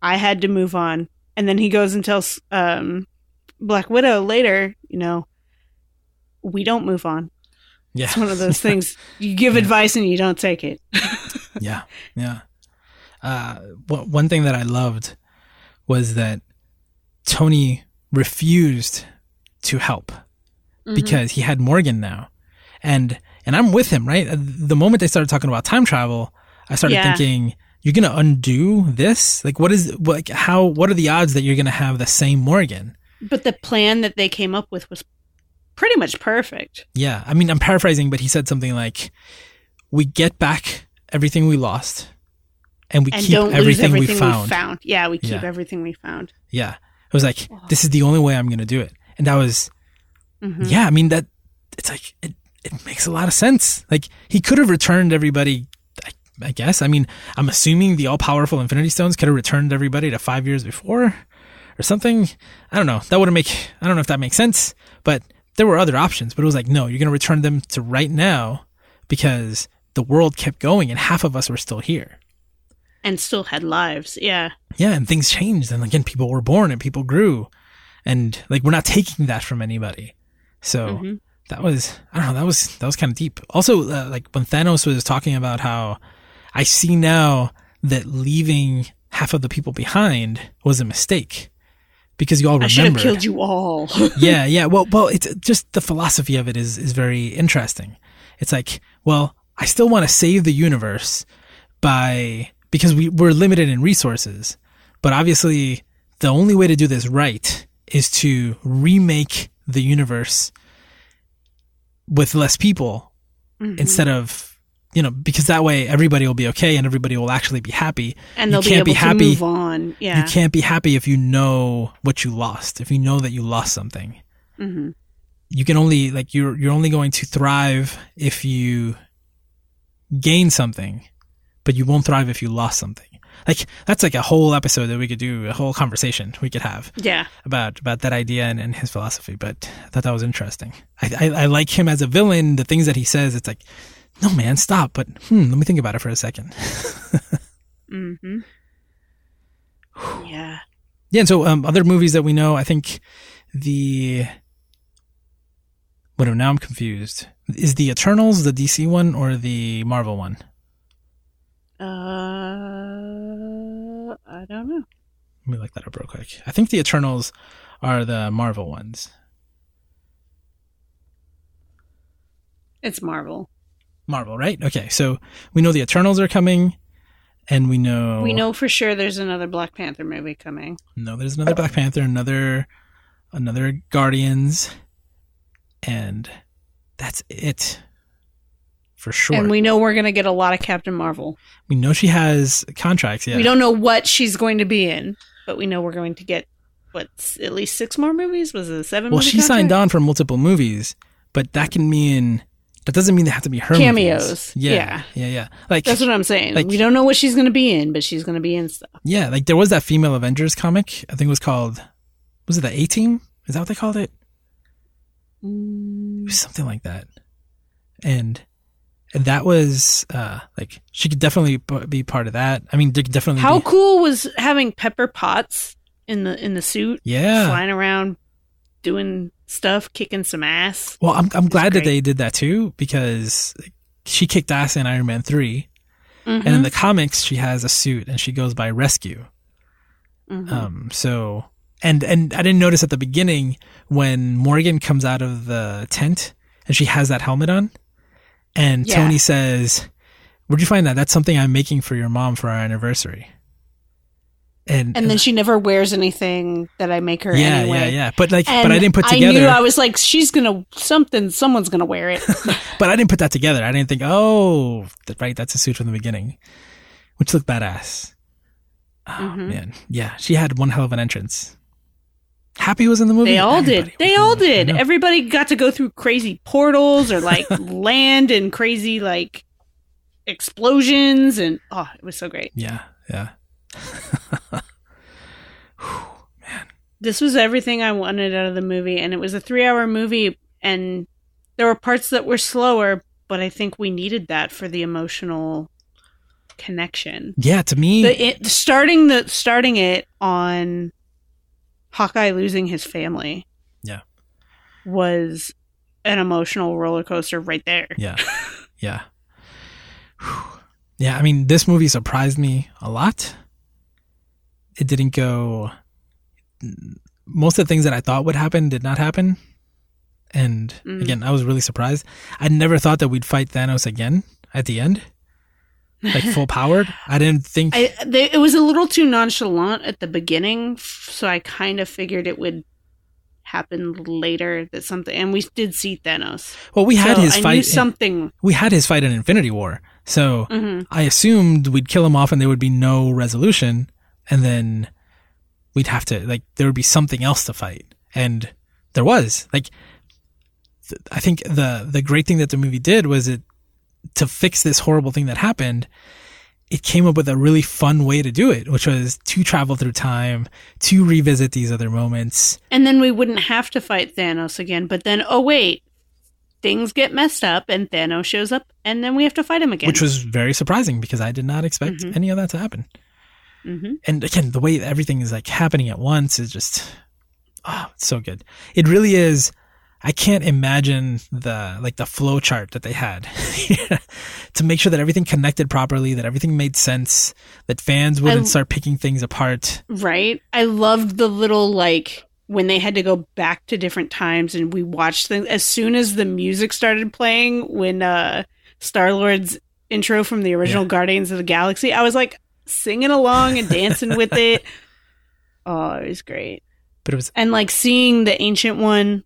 I had to move on. And then he goes and tells um, Black Widow later, you know, we don't move on. yeah, It's one of those things you give advice and you don't take it. yeah, yeah. Uh, one one thing that I loved was that Tony refused to help because he had Morgan now, and and I'm with him. Right, Uh, the moment they started talking about time travel, I started Yeah. thinking, "You're gonna undo this? Like, what is like how? What are the odds that you're gonna have the same Morgan?" But the plan that they came up with was pretty much perfect. Yeah, I mean, I'm paraphrasing, but he said something like, "We get back everything we lost, and we And keep everything, everything we found." we found. Yeah, we keep Yeah. everything we found. Yeah. It was like, this is the only way I'm going to do it. And that was, Mhm. yeah, I mean, that, it's like, it, it makes a lot of sense. Like, he could have returned everybody, I, guess. I mean, I'm assuming the all powerful Infinity Stones could have returned everybody to five years before or something. I don't know. That wouldn't make, I don't know if that makes sense, but there were other options. But it was like, no, you're going to return them to right now because the world kept going and half of us were still here. And still had lives. Yeah. yeah, and things changed, and again, people were born and people grew, and like we're not taking that from anybody. So Mhm. that was I don't know that was that was kind of deep. Also, uh, like when Thanos was talking about how I see now that leaving half of the people behind was a mistake because you all remember. I should have killed you all. yeah, yeah. Well, well, it's just the philosophy of it is is very interesting. It's like, well, I still want to save the universe by because we we're limited in resources, but obviously the only way to do this right is to remake the universe with less people Mhm. instead of you know because that way everybody will be okay and everybody will actually be happy. And they'll be can't able be to happy- move on. Yeah. you can't be happy if you know what you lost if you know that you lost something. Hmm you can only like you're you're only going to thrive if you gain something but you won't thrive if you lost something. Like that's like a whole episode that we could do a whole conversation we could have Yeah. about about that idea and, and his philosophy but i thought that was interesting. I, I i like him as a villain. The things that he says it's like no man stop but hmm let me think about it for a second hmm yeah. Yeah, and so um, other movies that we know, I think the what? Now I'm confused. Is the Eternals the DC one or the Marvel one? Uh, I don't know. Let me look that up real quick. I think the Eternals are the Marvel ones. It's Marvel. Marvel, right? Okay, so we know the Eternals are coming, and we know We know for sure there's another Black Panther movie coming. No, there's another Black Panther, another another Guardians, and that's it for sure. And we know we're going to get a lot of Captain Marvel. we know she has contracts. Yeah, We don't know what she's going to be in, but we know we're going to get what's at least six more movies. Was it seven? well, she signed on for multiple movies, but that can mean that doesn't mean they have to be her Cameos. Yeah, Yeah. yeah, yeah. Like That's what I'm saying. Like- we don't know what she's going to be in, but she's going to be in stuff. yeah, like there was that female Avengers comic. I think it was called was it the A Team? Is that what they called it? It was something like that. And and that was uh like she could definitely be part of that. I mean, definitely How be, cool was having Pepper Potts in the in the suit, yeah. flying around, doing stuff, kicking some ass. Well, I'm I'm glad that they did that too because she kicked ass in Iron Man 3 Mhm. and in the comics she has a suit and she goes by Rescue. Mhm. Um so and and I didn't notice at the beginning when Morgan comes out of the tent and she has that helmet on and Yeah. Tony says, "Where'd you find that? That's something I'm making for your mom for our anniversary." And and then she never wears anything that I make her yeah, anyway. yeah, yeah. But like, And but I didn't put together. I knew I was like, she's gonna something. Someone's gonna wear it. but I didn't put that together. I didn't think, oh, right, that's a suit from the beginning, which looked badass. Oh Mhm. man, yeah, she had one hell of an entrance. Happy was in the movie. They all Everybody did. They all the did. Everybody got to go through crazy portals or like land and crazy like explosions and oh, it was so great. Yeah, yeah. This was everything I wanted out of the movie and it was a 3-hour movie and there were parts that were slower, but I think we needed that for the emotional connection. Yeah, to me, The it, starting the starting it on Hawkeye losing his family. Yeah. Was an emotional roller coaster right there. yeah, yeah, Whew. yeah. I mean, this movie surprised me a lot. It didn't go. Most of the things that I thought would happen did not happen, and Mm. again, I was really surprised. I never thought that we'd fight Thanos again at the end, like full powered. I didn't think. I they, it was a little too nonchalant at the beginning, so I kind of figured it would happen later that something and we did see Thanos. well, we had So his I knew fight. in- something. we had his fight in Infinity War, so hmm I assumed we'd kill him off and there would be no resolution, and then we'd have to like there would be something else to fight, and there was like. th- I think the the great thing that the movie did was it to fix this horrible thing that happened. It came up with a really fun way to do it, which was to travel through time, to revisit these other moments. And then we wouldn't have to fight Thanos again. But then, oh wait, things get messed up, and Thanos shows up, and then we have to fight him again. which was very surprising because I did not expect Mhm. any of that to happen. Hmm and again the way everything is like happening at once is just oh it's so good it really is i can't imagine the like the flow chart that they had to make sure that everything connected properly that everything made sense that fans wouldn't I- start picking things apart Right. I loved the little like when they had to go back to different times and we watched things as soon as the music started playing when uh Star Lord's intro from the original Yeah. Guardians of the Galaxy, I was like singing along and dancing with it. Oh, it was great. but it was And like seeing the ancient one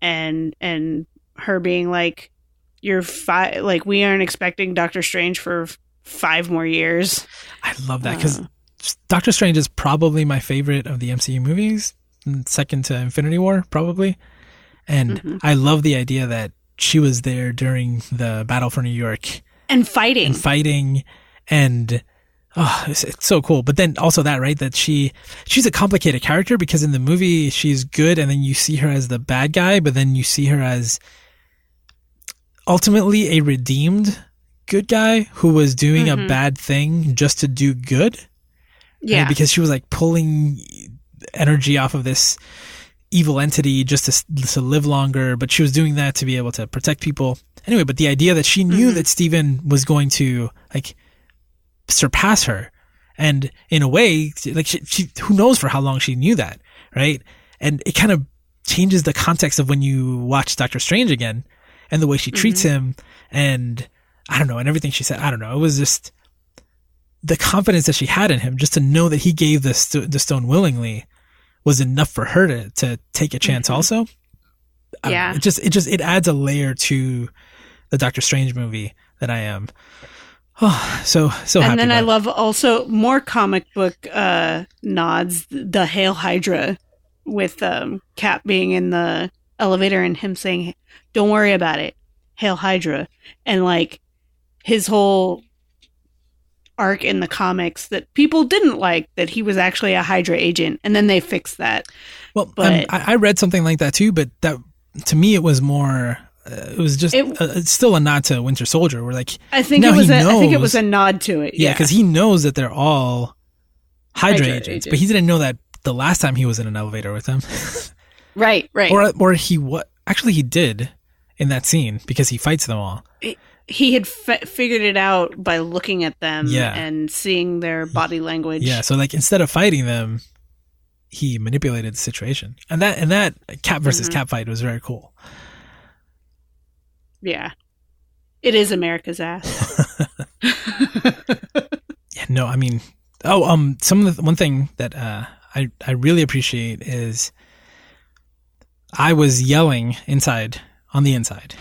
and and her being like you're five like we aren't expecting Doctor Strange for five more years. i love that because Uh. doctor strange is probably my favorite of the mcu movies second to infinity war probably and Mhm. i love the idea that she was there during the battle for new york and fighting. and fighting and oh it's, it's so cool but then also that right that she she's a complicated character because in the movie she's good and then you see her as the bad guy but then you see her as ultimately a redeemed good guy who was doing a Mhm. bad thing just to do good right? yeah. because she was like pulling energy off of this evil entity just to, to live longer but she was doing that to be able to protect people anyway but the idea that she knew Mhm. that Stephen was going to like surpass her and in a way like she, she who knows for how long she knew that right and it kind of changes the context of when you watch Doctor Strange again and the way she treats him and I don't know and everything she said I don't know it was just the confidence that she had in him just to know that he gave the, st- the stone willingly was enough for her to, to take a chance Mhm. also I don't know. Yeah. it just it just it adds a layer to the Doctor Strange movie that I am. Oh, so so happy. and then I love also more comic book uh, nods. The Hail Hydra with um, Cap being in the elevator and him saying, "Don't worry about it, Hail Hydra," and like his whole arc in the comics that people didn't like that he was actually a Hydra agent, and then they fixed that. Well, um, But- I, I read something like that too, but that to me it was more. Uh, it was just It- uh, it's still a nod to Winter Soldier. We're like, I think it was. A, I think it was a nod to it. yeah, because he knows that they're all Hydra, Hydra agents, agents. but he didn't know that the last time he was in an elevator with them, right, right. or or he what? Actually, he did in that scene because he fights them all. he had f- figured it out by looking at them Yeah. and seeing their body language. Yeah, so like instead of fighting them, he manipulated the situation, and that and that Cap versus Mhm. Cap fight was very cool. Yeah. It is America's ass. Yeah, no, I mean, oh, um, some of the one thing that uh, I I really appreciate is I was yelling inside on the inside,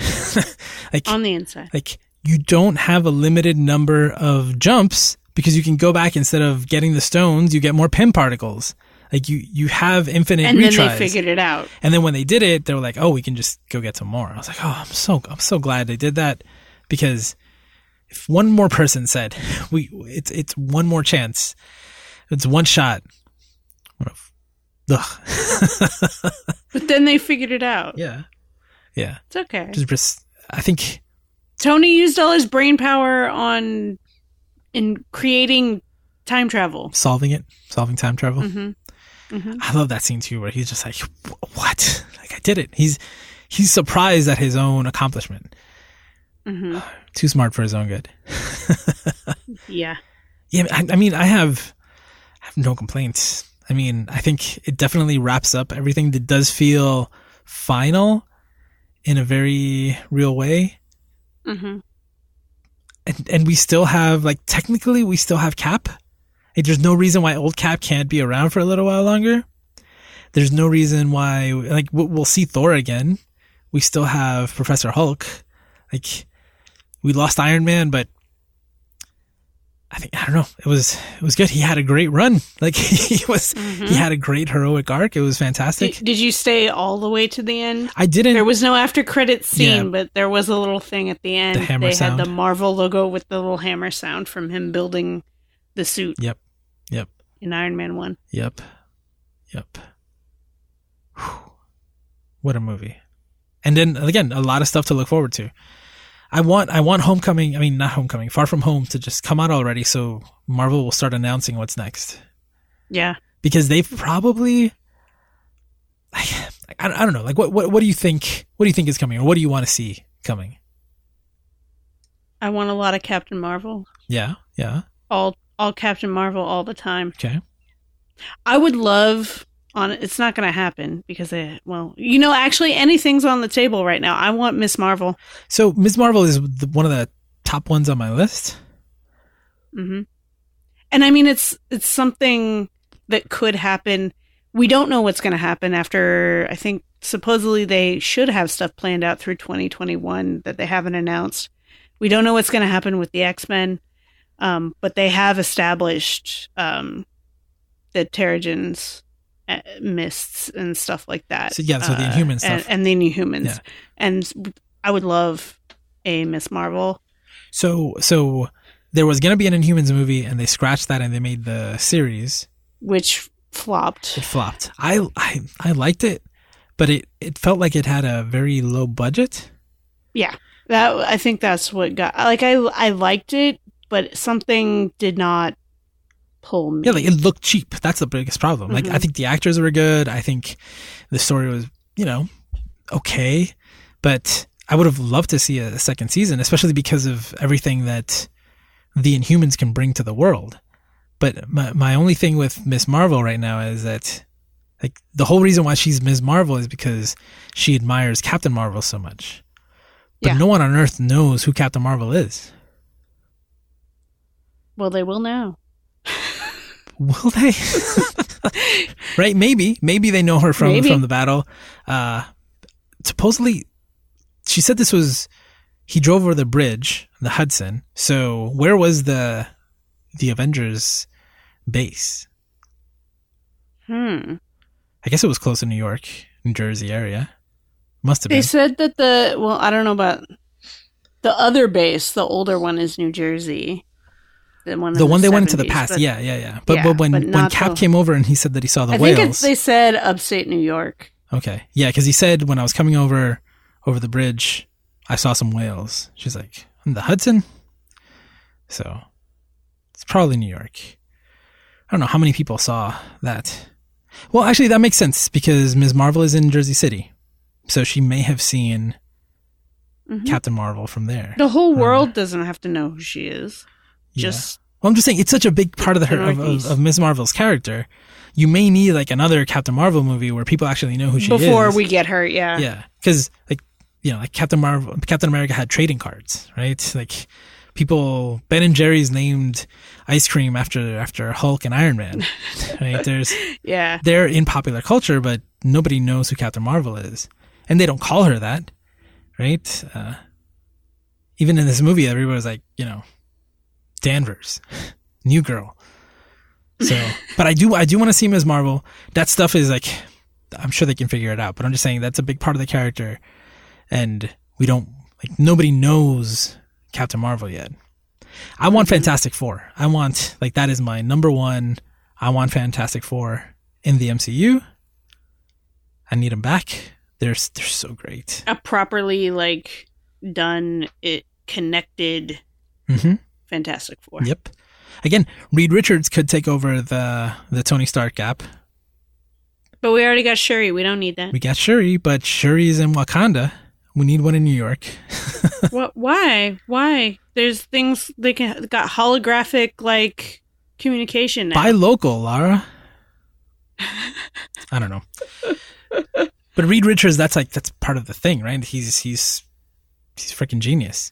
like on the inside. like you don't have a limited number of jumps because you can go back instead of getting the stones, you get more Pym particles. Like you you have infinite And then they figured it out. And then when they did it, they were like, "Oh, we can just go get some more." I was like, "Oh, I'm so I'm so glad they did that because if one more person said, "We it's it's one more chance. It's one shot." What if Ugh. But then they figured it out. yeah. Yeah. It's okay. Just, just I think Tony used all his brain power on in creating time travel. solving it, solving time travel. hmm hmm I love that scene too where he's just like, "What? Like I did it." He's he's surprised at his own accomplishment. hmm Too smart for his own good. Yeah. Yeah, I, I mean, I have, I have no complaints. I mean, I think it definitely wraps up everything that does feel final in a very real way. hmm And, and we still have, like, technically, we still have Cap. Like, there's no reason why old Cap can't be around for a little while longer. There's no reason why, like, we'll, see Thor again. We still have Professor Hulk. Like, we lost Iron Man, but I think I don't know. It was it was good. He had a great run. Like he was Mhm. he had a great heroic arc. It was fantastic. Did, did you stay all the way to the end? I didn't. There was no after credit scene, Yeah. but there was a little thing at the end. The hammer they sound. had the Marvel logo with the little hammer sound from him building the suit Yep. In Iron Man 1. Yep. Yep. Whew. What a movie. And then again, a lot of stuff to look forward to. I want I want Homecoming, I mean not Homecoming, Far From Home to just come out already so Marvel will start announcing what's next. Yeah. Because they've probably I, I, I don't know. Like what, what what do you think what do you think is coming or what do you want to see coming? I want a lot of Captain Marvel. Yeah. Yeah. All all Captain Marvel all the time. Okay. I would love on it's not going to happen because they well, you know actually anything's on the table right now. I want Miss Marvel. So Miss Marvel is the, one of the top ones on my list. Mm-hmm. And I mean, it's it's something that could happen. We don't know what's going to happen after. I think supposedly they should have stuff planned out through 2021 that they haven't announced. We don't know what's going to happen with the X Men, um, but they have established um, the Terrigens uh, mists and stuff like that. So, yeah, so the Uh, Inhuman and, and the Inhumans, Yeah. and I would love a Miss Marvel. So so there was gonna be an Inhumans movie and they scratched that and they made the series. which flopped. It flopped. I I, I liked it, but it, it felt like it had a very low budget. Yeah, that I think that's what got like I I liked it, but something did not pull me. Yeah, like it looked cheap. That's the biggest problem. Like Mhm. I think the actors were good. I think the story was, you know, okay, but I would have loved to see a second season, especially because of everything that the Inhumans can bring to the world. But my my only thing with Miss Marvel right now is that like the whole reason why she's Ms. Marvel is because she admires Captain Marvel so much. But Yeah. no one on earth knows who Captain Marvel is. Well, they will now. Will they? right? Maybe. Maybe they know her from Maybe. from the battle. Uh, supposedly, she said this was he drove over the bridge, the Hudson. So where was the the Avengers base? Hmm. I guess it was close to New York, New Jersey area. Must have They been. said that the well, I don't know about the other base. The older one is New Jersey. The one, the one they went into the past. but yeah, yeah, yeah. But Yeah, but when but when Cap the- came over and he said that he saw the I whales. think they said upstate New York. Okay. Yeah, because he said when I was coming over over the bridge, I saw some whales. She's like, "In the Hudson?" So it's probably New York. I don't know how many people saw that. Well, actually, that makes sense because Ms. Marvel is in Jersey City. So she may have seen Mhm. Captain Marvel from there. The whole world doesn't have to know who she is. Yeah. Just Well, I'm just saying it's such a big part of the her, of, of, of Ms. Marvel's character. You may need like another Captain Marvel movie where people actually know who she is. before we get hurt. Yeah. Yeah, because like you know, like Captain Marvel, Captain America had trading cards, right? Like people, Ben and Jerry's named ice cream after after Hulk and Iron Man. Right? There's Yeah. they're in popular culture, but nobody knows who Captain Marvel is, and they don't call her that, right? Uh, even in this movie, everybody was like, you know, Danvers, new girl. So, but I do, I do want to see Ms. Marvel. That stuff is like, I'm sure they can figure it out. But I'm just saying that's a big part of the character, and we don't like nobody knows Captain Marvel yet. I want Fantastic Four. I want like that is my number one. I want Fantastic Four in the MCU. I need them back. They're they're so great. A properly like done it connected hmm Fantastic Four. Yep. Again, Reed Richards could take over the the Tony Stark gap. But we already got Shuri. We don't need that. We got Shuri, but Shuri's in Wakanda. We need one in New York. what? Why? Why? There's things they can got holographic like communication now. Buy local, Lara. I don't know. But Reed Richards, that's like that's part of the thing, right? He's he's he's freaking genius.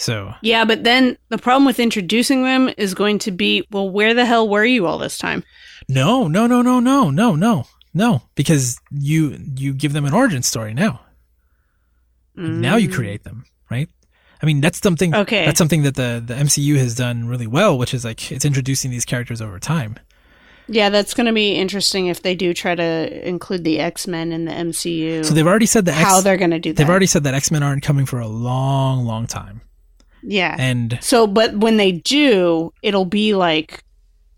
So, yeah, but then the problem with introducing them is going to be, well, where the hell were you all this time? No, no, no, no, no, no, no, no, because you you give them an origin story now. Mm. Now you mm. create them, right? I mean, that's something. Okay, that's something that the the MCU has done really well, which is like it's introducing these characters over time. Yeah, that's going to be interesting if they do try to include the X Men in the MCU. So they've already said that how they're going to do. That. They've already said that X Men aren't coming for a long, long time yeah. and So, but when they do, it'll be like,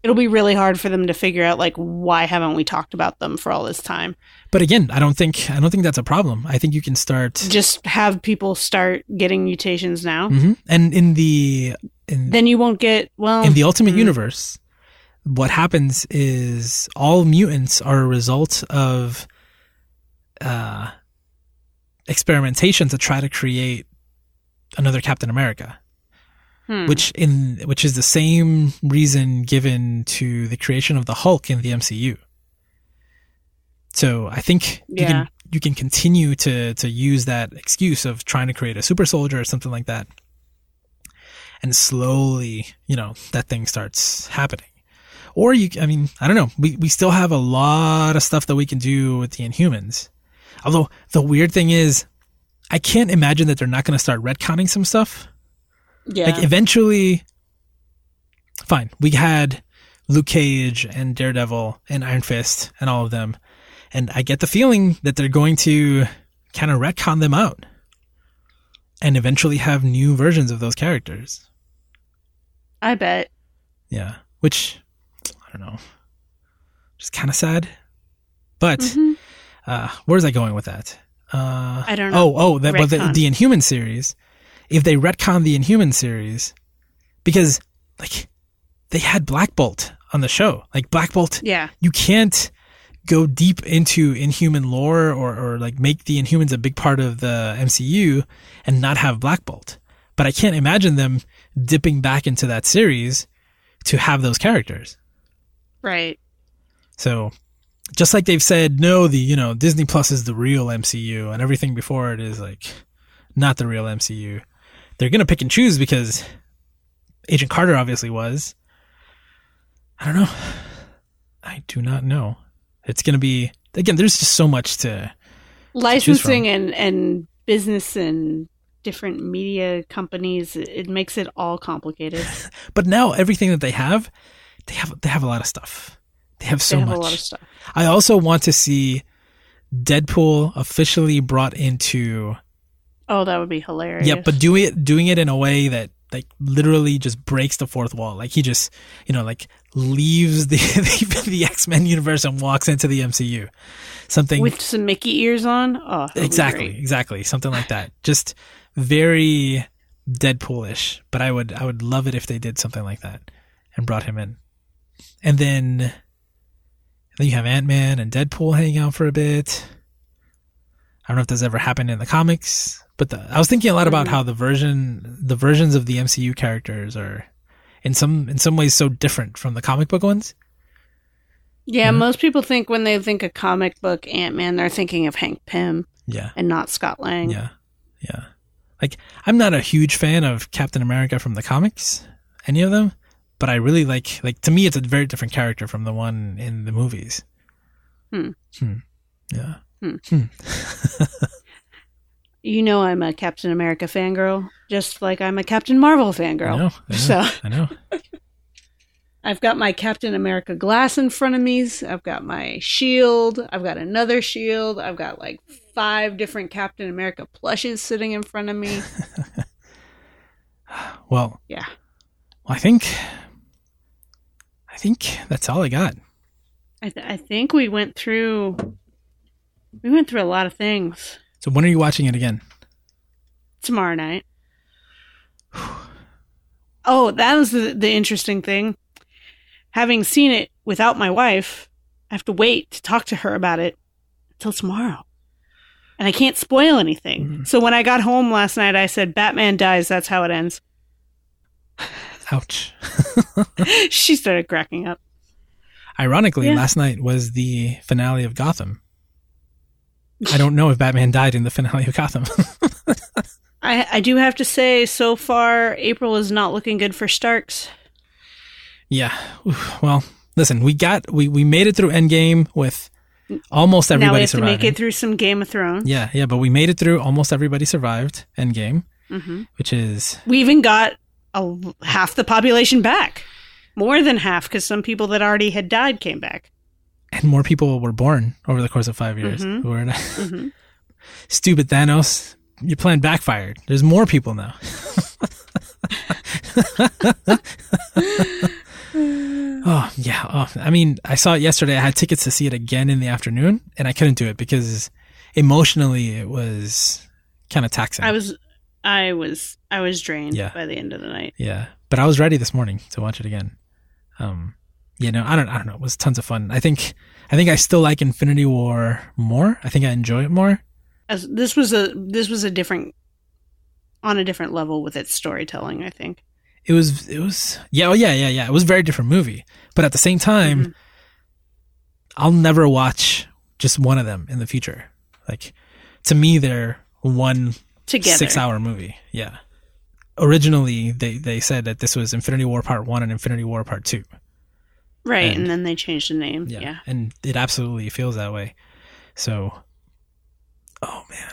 it'll be really hard for them to figure out, like, why haven't we talked about them for all this time? but again, I don't think I don't think that's a problem. I think you can start. Just have people start getting mutations now. Mhm. And in the in Then you won't get, well, in the Ultimate mm. Universe, what happens is all mutants are a result of uh, experimentation to try to create another Captain America, hmm. which in which is the same reason given to the creation of the Hulk in the MCU. So I think you can you can continue to to use that excuse of trying to create a super soldier or something like that. And slowly, you know, that thing starts happening. Or you I mean, I don't know. We we still have a lot of stuff that we can do with the Inhumans. Although the weird thing is I can't imagine that they're not going to start retconning some stuff. yeah. Like eventually, fine. We had Luke Cage and Daredevil and Iron Fist and all of them, and I get the feeling that they're going to kind of retcon them out, and eventually have new versions of those characters. I bet. Yeah, which I don't know, just kind of sad. But Mhm. uh, where's I going with that? Uh, I don't know. Oh, oh, that, but the, the Inhuman series. If they retcon the Inhuman series, because like they had Black Bolt on the show, like Black Bolt, Yeah. you can't go deep into Inhuman lore or or like make the Inhumans a big part of the MCU and not have Black Bolt. But I can't imagine them dipping back into that series to have those characters. Right. So just like they've said, no, the you know Disney Plus is the real MCU, and everything before it is like not the real MCU. They're gonna pick and choose because Agent Carter obviously was. I don't know. I do not know. It's gonna be again. There's just so much to. Licensing and, and business and different media companies. It, it makes it all complicated. But now everything that they have, they have they have a lot of stuff. They have so they have much. a lot of stuff. I also want to see Deadpool officially brought into Oh, that would be hilarious. yeah, but doing it doing it in a way that like literally just breaks the fourth wall. Like he just you know like leaves the the, the X Men universe and walks into the MCU. Something with some Mickey ears on. Oh, that would be exactly exactly something like that. Just very Deadpoolish. But I would I would love it if they did something like that and brought him in. And then then you have Ant Man and Deadpool hanging out for a bit. I don't know if this ever happened in the comics, but the, I was thinking a lot about how the version the versions of the MCU characters are in some in some ways so different from the comic book ones. Yeah, Mhm. most people think when they think of comic book Ant Man, they're thinking of Hank Pym Yeah. and not Scott Lang. Yeah. Yeah. Like I'm not a huge fan of Captain America from the comics, any of them, but I really like like to me it's a very different character from the one in the movies. Hmm. Hmm. Yeah. Hmm. Hmm. You know, I'm a Captain America fangirl, just like I'm a Captain Marvel I fangirl. know. I know. So I know. I've got my Captain America glass in front of me. I've got my shield. I've got another shield. I've got like five different Captain America plushes sitting in front of me. Well, Yeah. I think I think that's all I got. I, th- I think we went through we went through a lot of things So when are you watching it again? tomorrow night. Oh, that was the, the interesting thing. Having seen it without my wife, I have to wait to talk to her about it until tomorrow. And I can't spoil anything. Mhm. So when I got home last night, I said, Batman dies. That's how it ends. Ouch. she started cracking up. Ironically, Yeah. last night was the finale of Gotham. I don't know if Batman died in the finale of Gotham. I, I do have to say, so far, April is not looking good for Starks. Yeah. Well, listen, we got we we made it through Endgame with almost now we everybody have surviving. to make it through some Game of Thrones. yeah, yeah, but we made it through almost everybody survived Endgame, hmm which is We even got a, half the population back. More than half, because some people that already had died came back. and more people were born over the course of 5 years. Mhm. Who were hmm stupid Thanos. Your plan backfired. There's more people now. oh yeah. Oh, I mean, I saw it yesterday. I had tickets to see it again in the afternoon, and I couldn't do it because emotionally it was kind of taxing. I was, I was, I was drained Yeah. by the end of the night. Yeah, but I was ready this morning to watch it again. Um, you know, I don't, I don't know. It was tons of fun. I think, I think I still like Infinity War more. I think I enjoy it more. As this was a, this was a different, on a different level with its storytelling. I think. It was, it was, yeah, oh yeah, yeah, yeah. It was a very different movie, but at the same time, Mhm. I'll never watch just one of them in the future. Like, to me, they're one Together, six-hour movie. Yeah. Originally, they they said that this was Infinity War Part One and Infinity War Part Two. right? and- And, then they changed the name. Yeah. Yeah. And it absolutely feels that way. So, oh man,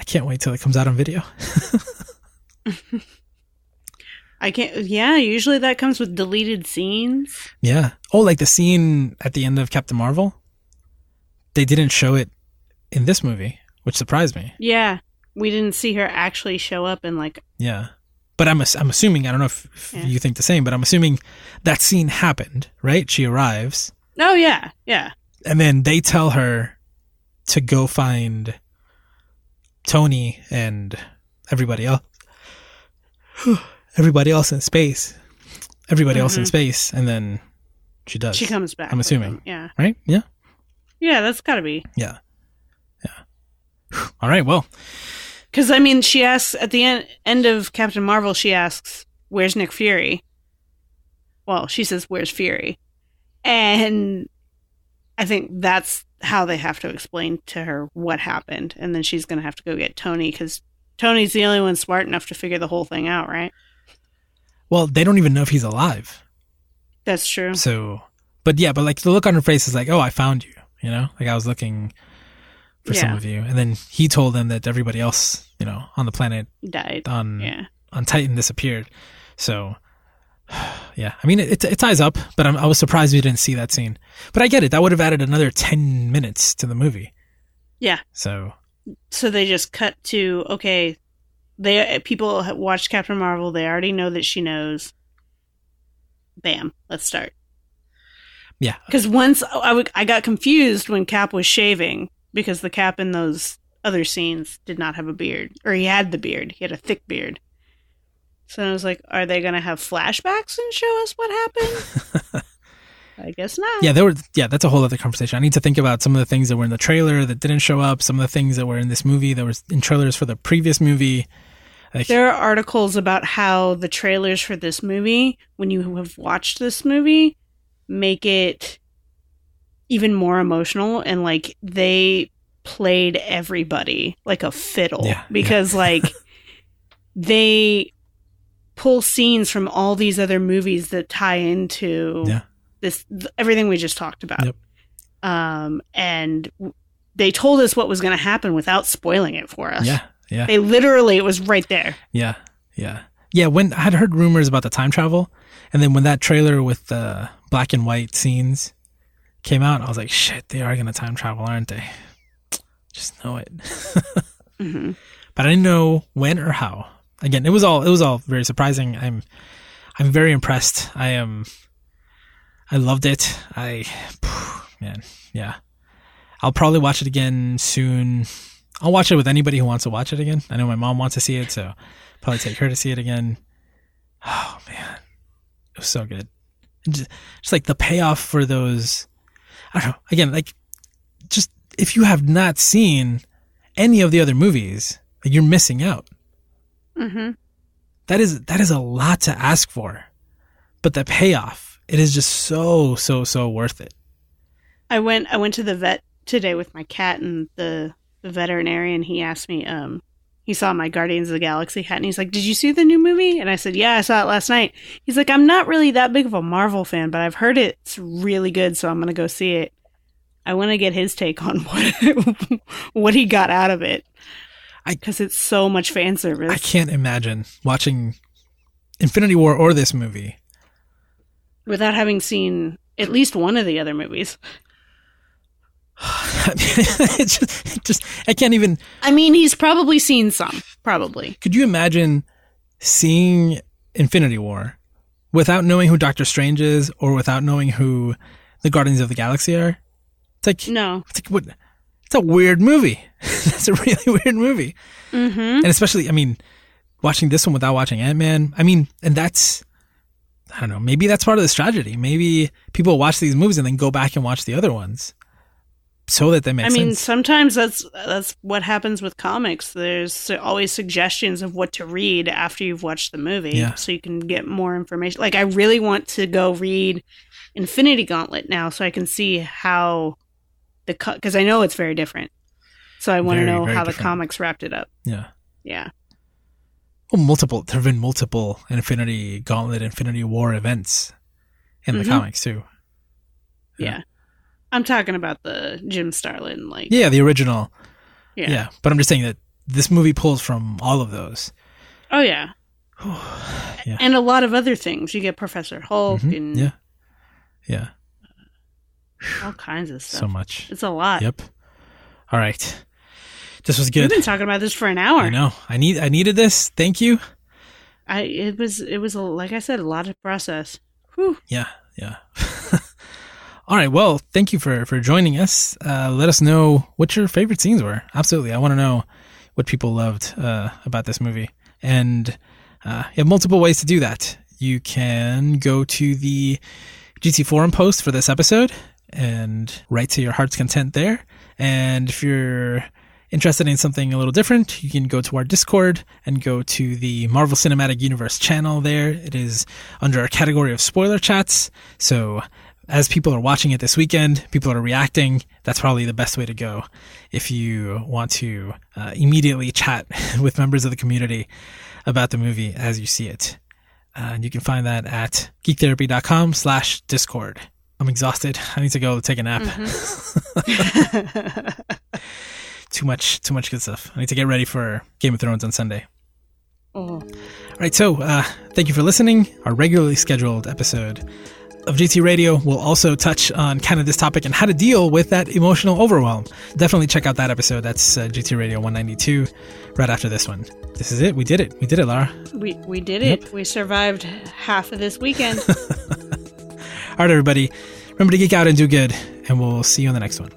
I can't wait till it comes out on video. I can't. Yeah, usually that comes with deleted scenes. Yeah. Oh, like the scene at the end of Captain Marvel? They didn't show it in this movie, which surprised me. Yeah, we didn't see her actually show up in like. Yeah. But I'm, I'm assuming, I don't know if, if Yeah. you think the same, but I'm assuming that scene happened, right? She arrives, Oh yeah, yeah. and then they tell her to go find Tony and everybody else. everybody else in space. Everybody else in Mhm. space, and then she does. She comes back. I'm assuming. Yeah, right? Yeah. yeah. That's got to be Yeah. Yeah. All right. Well, because I mean, she asks at the end end of Captain Marvel. She asks, "Where's Nick Fury?" Well, she says, "Where's Fury?" And I think that's how they have to explain to her what happened, and then she's going to have to go get Tony because Tony's the only one smart enough to figure the whole thing out, right? well, they don't even know if he's alive. That's true. So, but yeah, but like the look on her face is like, oh, I found you. You know, like I was looking for some of you, and then he told them that everybody else you know, on the planet Died. on Yeah. on Titan disappeared. So, yeah, I mean, it, it ties up, but I'm, I was surprised we didn't see that scene. But I get it. That would have added another 10 minutes to the movie. Yeah. So, So they just cut to okay. They people have watched Captain Marvel. They already know that she knows. Bam. Let's start. yeah. Because once I, w- I got confused when Cap was shaving because the Cap in those other scenes did not have a beard, or he had the beard. He had a thick beard. So I was like, are they going to have flashbacks and show us what happened? I guess not. Yeah, there were, yeah, that's a whole other conversation. I need to think about some of the things that were in the trailer that didn't show up, some of the things that were in this movie that was in trailers for the previous movie. Like, There are articles about how the trailers for this movie, when you have watched this movie, make it even more emotional and like they played everybody like a fiddle Yeah, because like they pull scenes from all these other movies that tie into Yeah. this th- everything we just talked about. Yep. Um and w- they told us what was going to happen without spoiling it for us. yeah, yeah. They literally it was right there. Yeah, yeah, yeah. When I had heard rumors about the time travel, and then when that trailer with the black and white scenes came out, I was like, "Shit, they are gonna time travel, aren't they?" Just know it. hmm but I didn't know when or how. Again, it was all it was all very surprising. I'm I'm very impressed. I am. I loved it. I, man, yeah. I'll probably watch it again soon. I'll watch it with anybody who wants to watch it again. I know my mom wants to see it, so probably take her to see it again. Oh man, it was so good. Just, just like the payoff for those. I don't know. Again, like if you have not seen any of the other movies, you're missing out. hmm That is that is a lot to ask for, but the payoff it is just so so so worth it. I went I went to the vet today with my cat and the, the veterinarian he asked me um he saw my Guardians of the Galaxy hat and he's like, "Did you see the new movie?" And I said, "Yeah, I saw it last night." He's like, "I'm not really that big of a Marvel fan, but I've heard it's really good, so I'm going to go see it." I want to get his take on what what he got out of it. Cuz it's so much fan service. I can't imagine watching Infinity War or this movie. without having seen at least one of the other movies. I mean, just, it just I can't even. I mean, he's probably seen some, probably. Could you imagine seeing Infinity War without knowing who Doctor Strange is or without knowing who the Guardians of the Galaxy are? It's like No. it's like what? It's a weird movie. That's a really weird movie. Mhm. and especially I mean, watching this one without watching Ant Man. I mean, and that's I don't know. Maybe that's part of the tragedy. Maybe people watch these movies and then go back and watch the other ones, so that they make I mean, sense. sometimes that's that's what happens with comics. There's always suggestions of what to read after you've watched the movie, Yeah. so you can get more information. Like, I really want to go read Infinity Gauntlet now, so I can see how the because I know it's very different. So I want to know how the comics wrapped it up. Yeah. Yeah, Well, multiple. There have been multiple Infinity Gauntlet, Infinity War events in the Mhm. comics too. yeah, Yeah. I'm talking about the Jim Starlin, like Yeah, the original. yeah. Yeah. but I'm just saying that this movie pulls from all of those. Oh yeah. Yeah. And a lot of other things. You get Professor Hulk Mhm. and Yeah, yeah, all kinds of stuff. so much. It's a lot. Yep. All right, this was good. We've been talking about this for an hour. I know. I need. I needed this. Thank you. I it was it was a, like I said a lot of process. Whew. Yeah, yeah. All right. Well, thank you for for joining us. Uh, let us know what your favorite scenes were. Absolutely, I want to know what people loved uh, about this movie, and uh, you have multiple ways to do that. You can go to the GT forum post for this episode and write to your heart's content there. And if you're interested in something a little different, you can go to our Discord and go to the Marvel Cinematic Universe channel there. It is under our category of spoiler chats. So as people are watching it this weekend, people are reacting. That's probably the best way to go if you want to uh, immediately chat with members of the community about the movie as you see it. Uh, and you can find that at geektherapy.com slash discord. I'm exhausted. I need to go take a nap. too much, too much good stuff. I need to get ready for Game of Thrones on Sunday. Oh. All right, so uh, thank you for listening. Our regularly scheduled episode of GT Radio will also touch on kind of this topic and how to deal with that emotional overwhelm. Definitely check out that episode. That's uh, GT Radio 192, right after this one. This is it. We did it. We did it, Lara. We we did it. We survived half of this weekend. All right, everybody. Remember to geek out and do good, and we'll see you on the next one.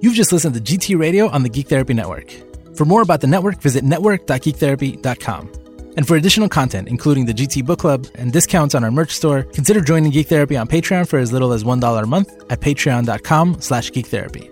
You've just listened to GT Radio on the Geek Therapy Network. For more about the network, visit network.geektherapy.com. And for additional content, including the GT Book Club and discounts on our merch store, consider joining Geek Therapy on Patreon for as little as $1 a month at patreon.com slash geektherapy.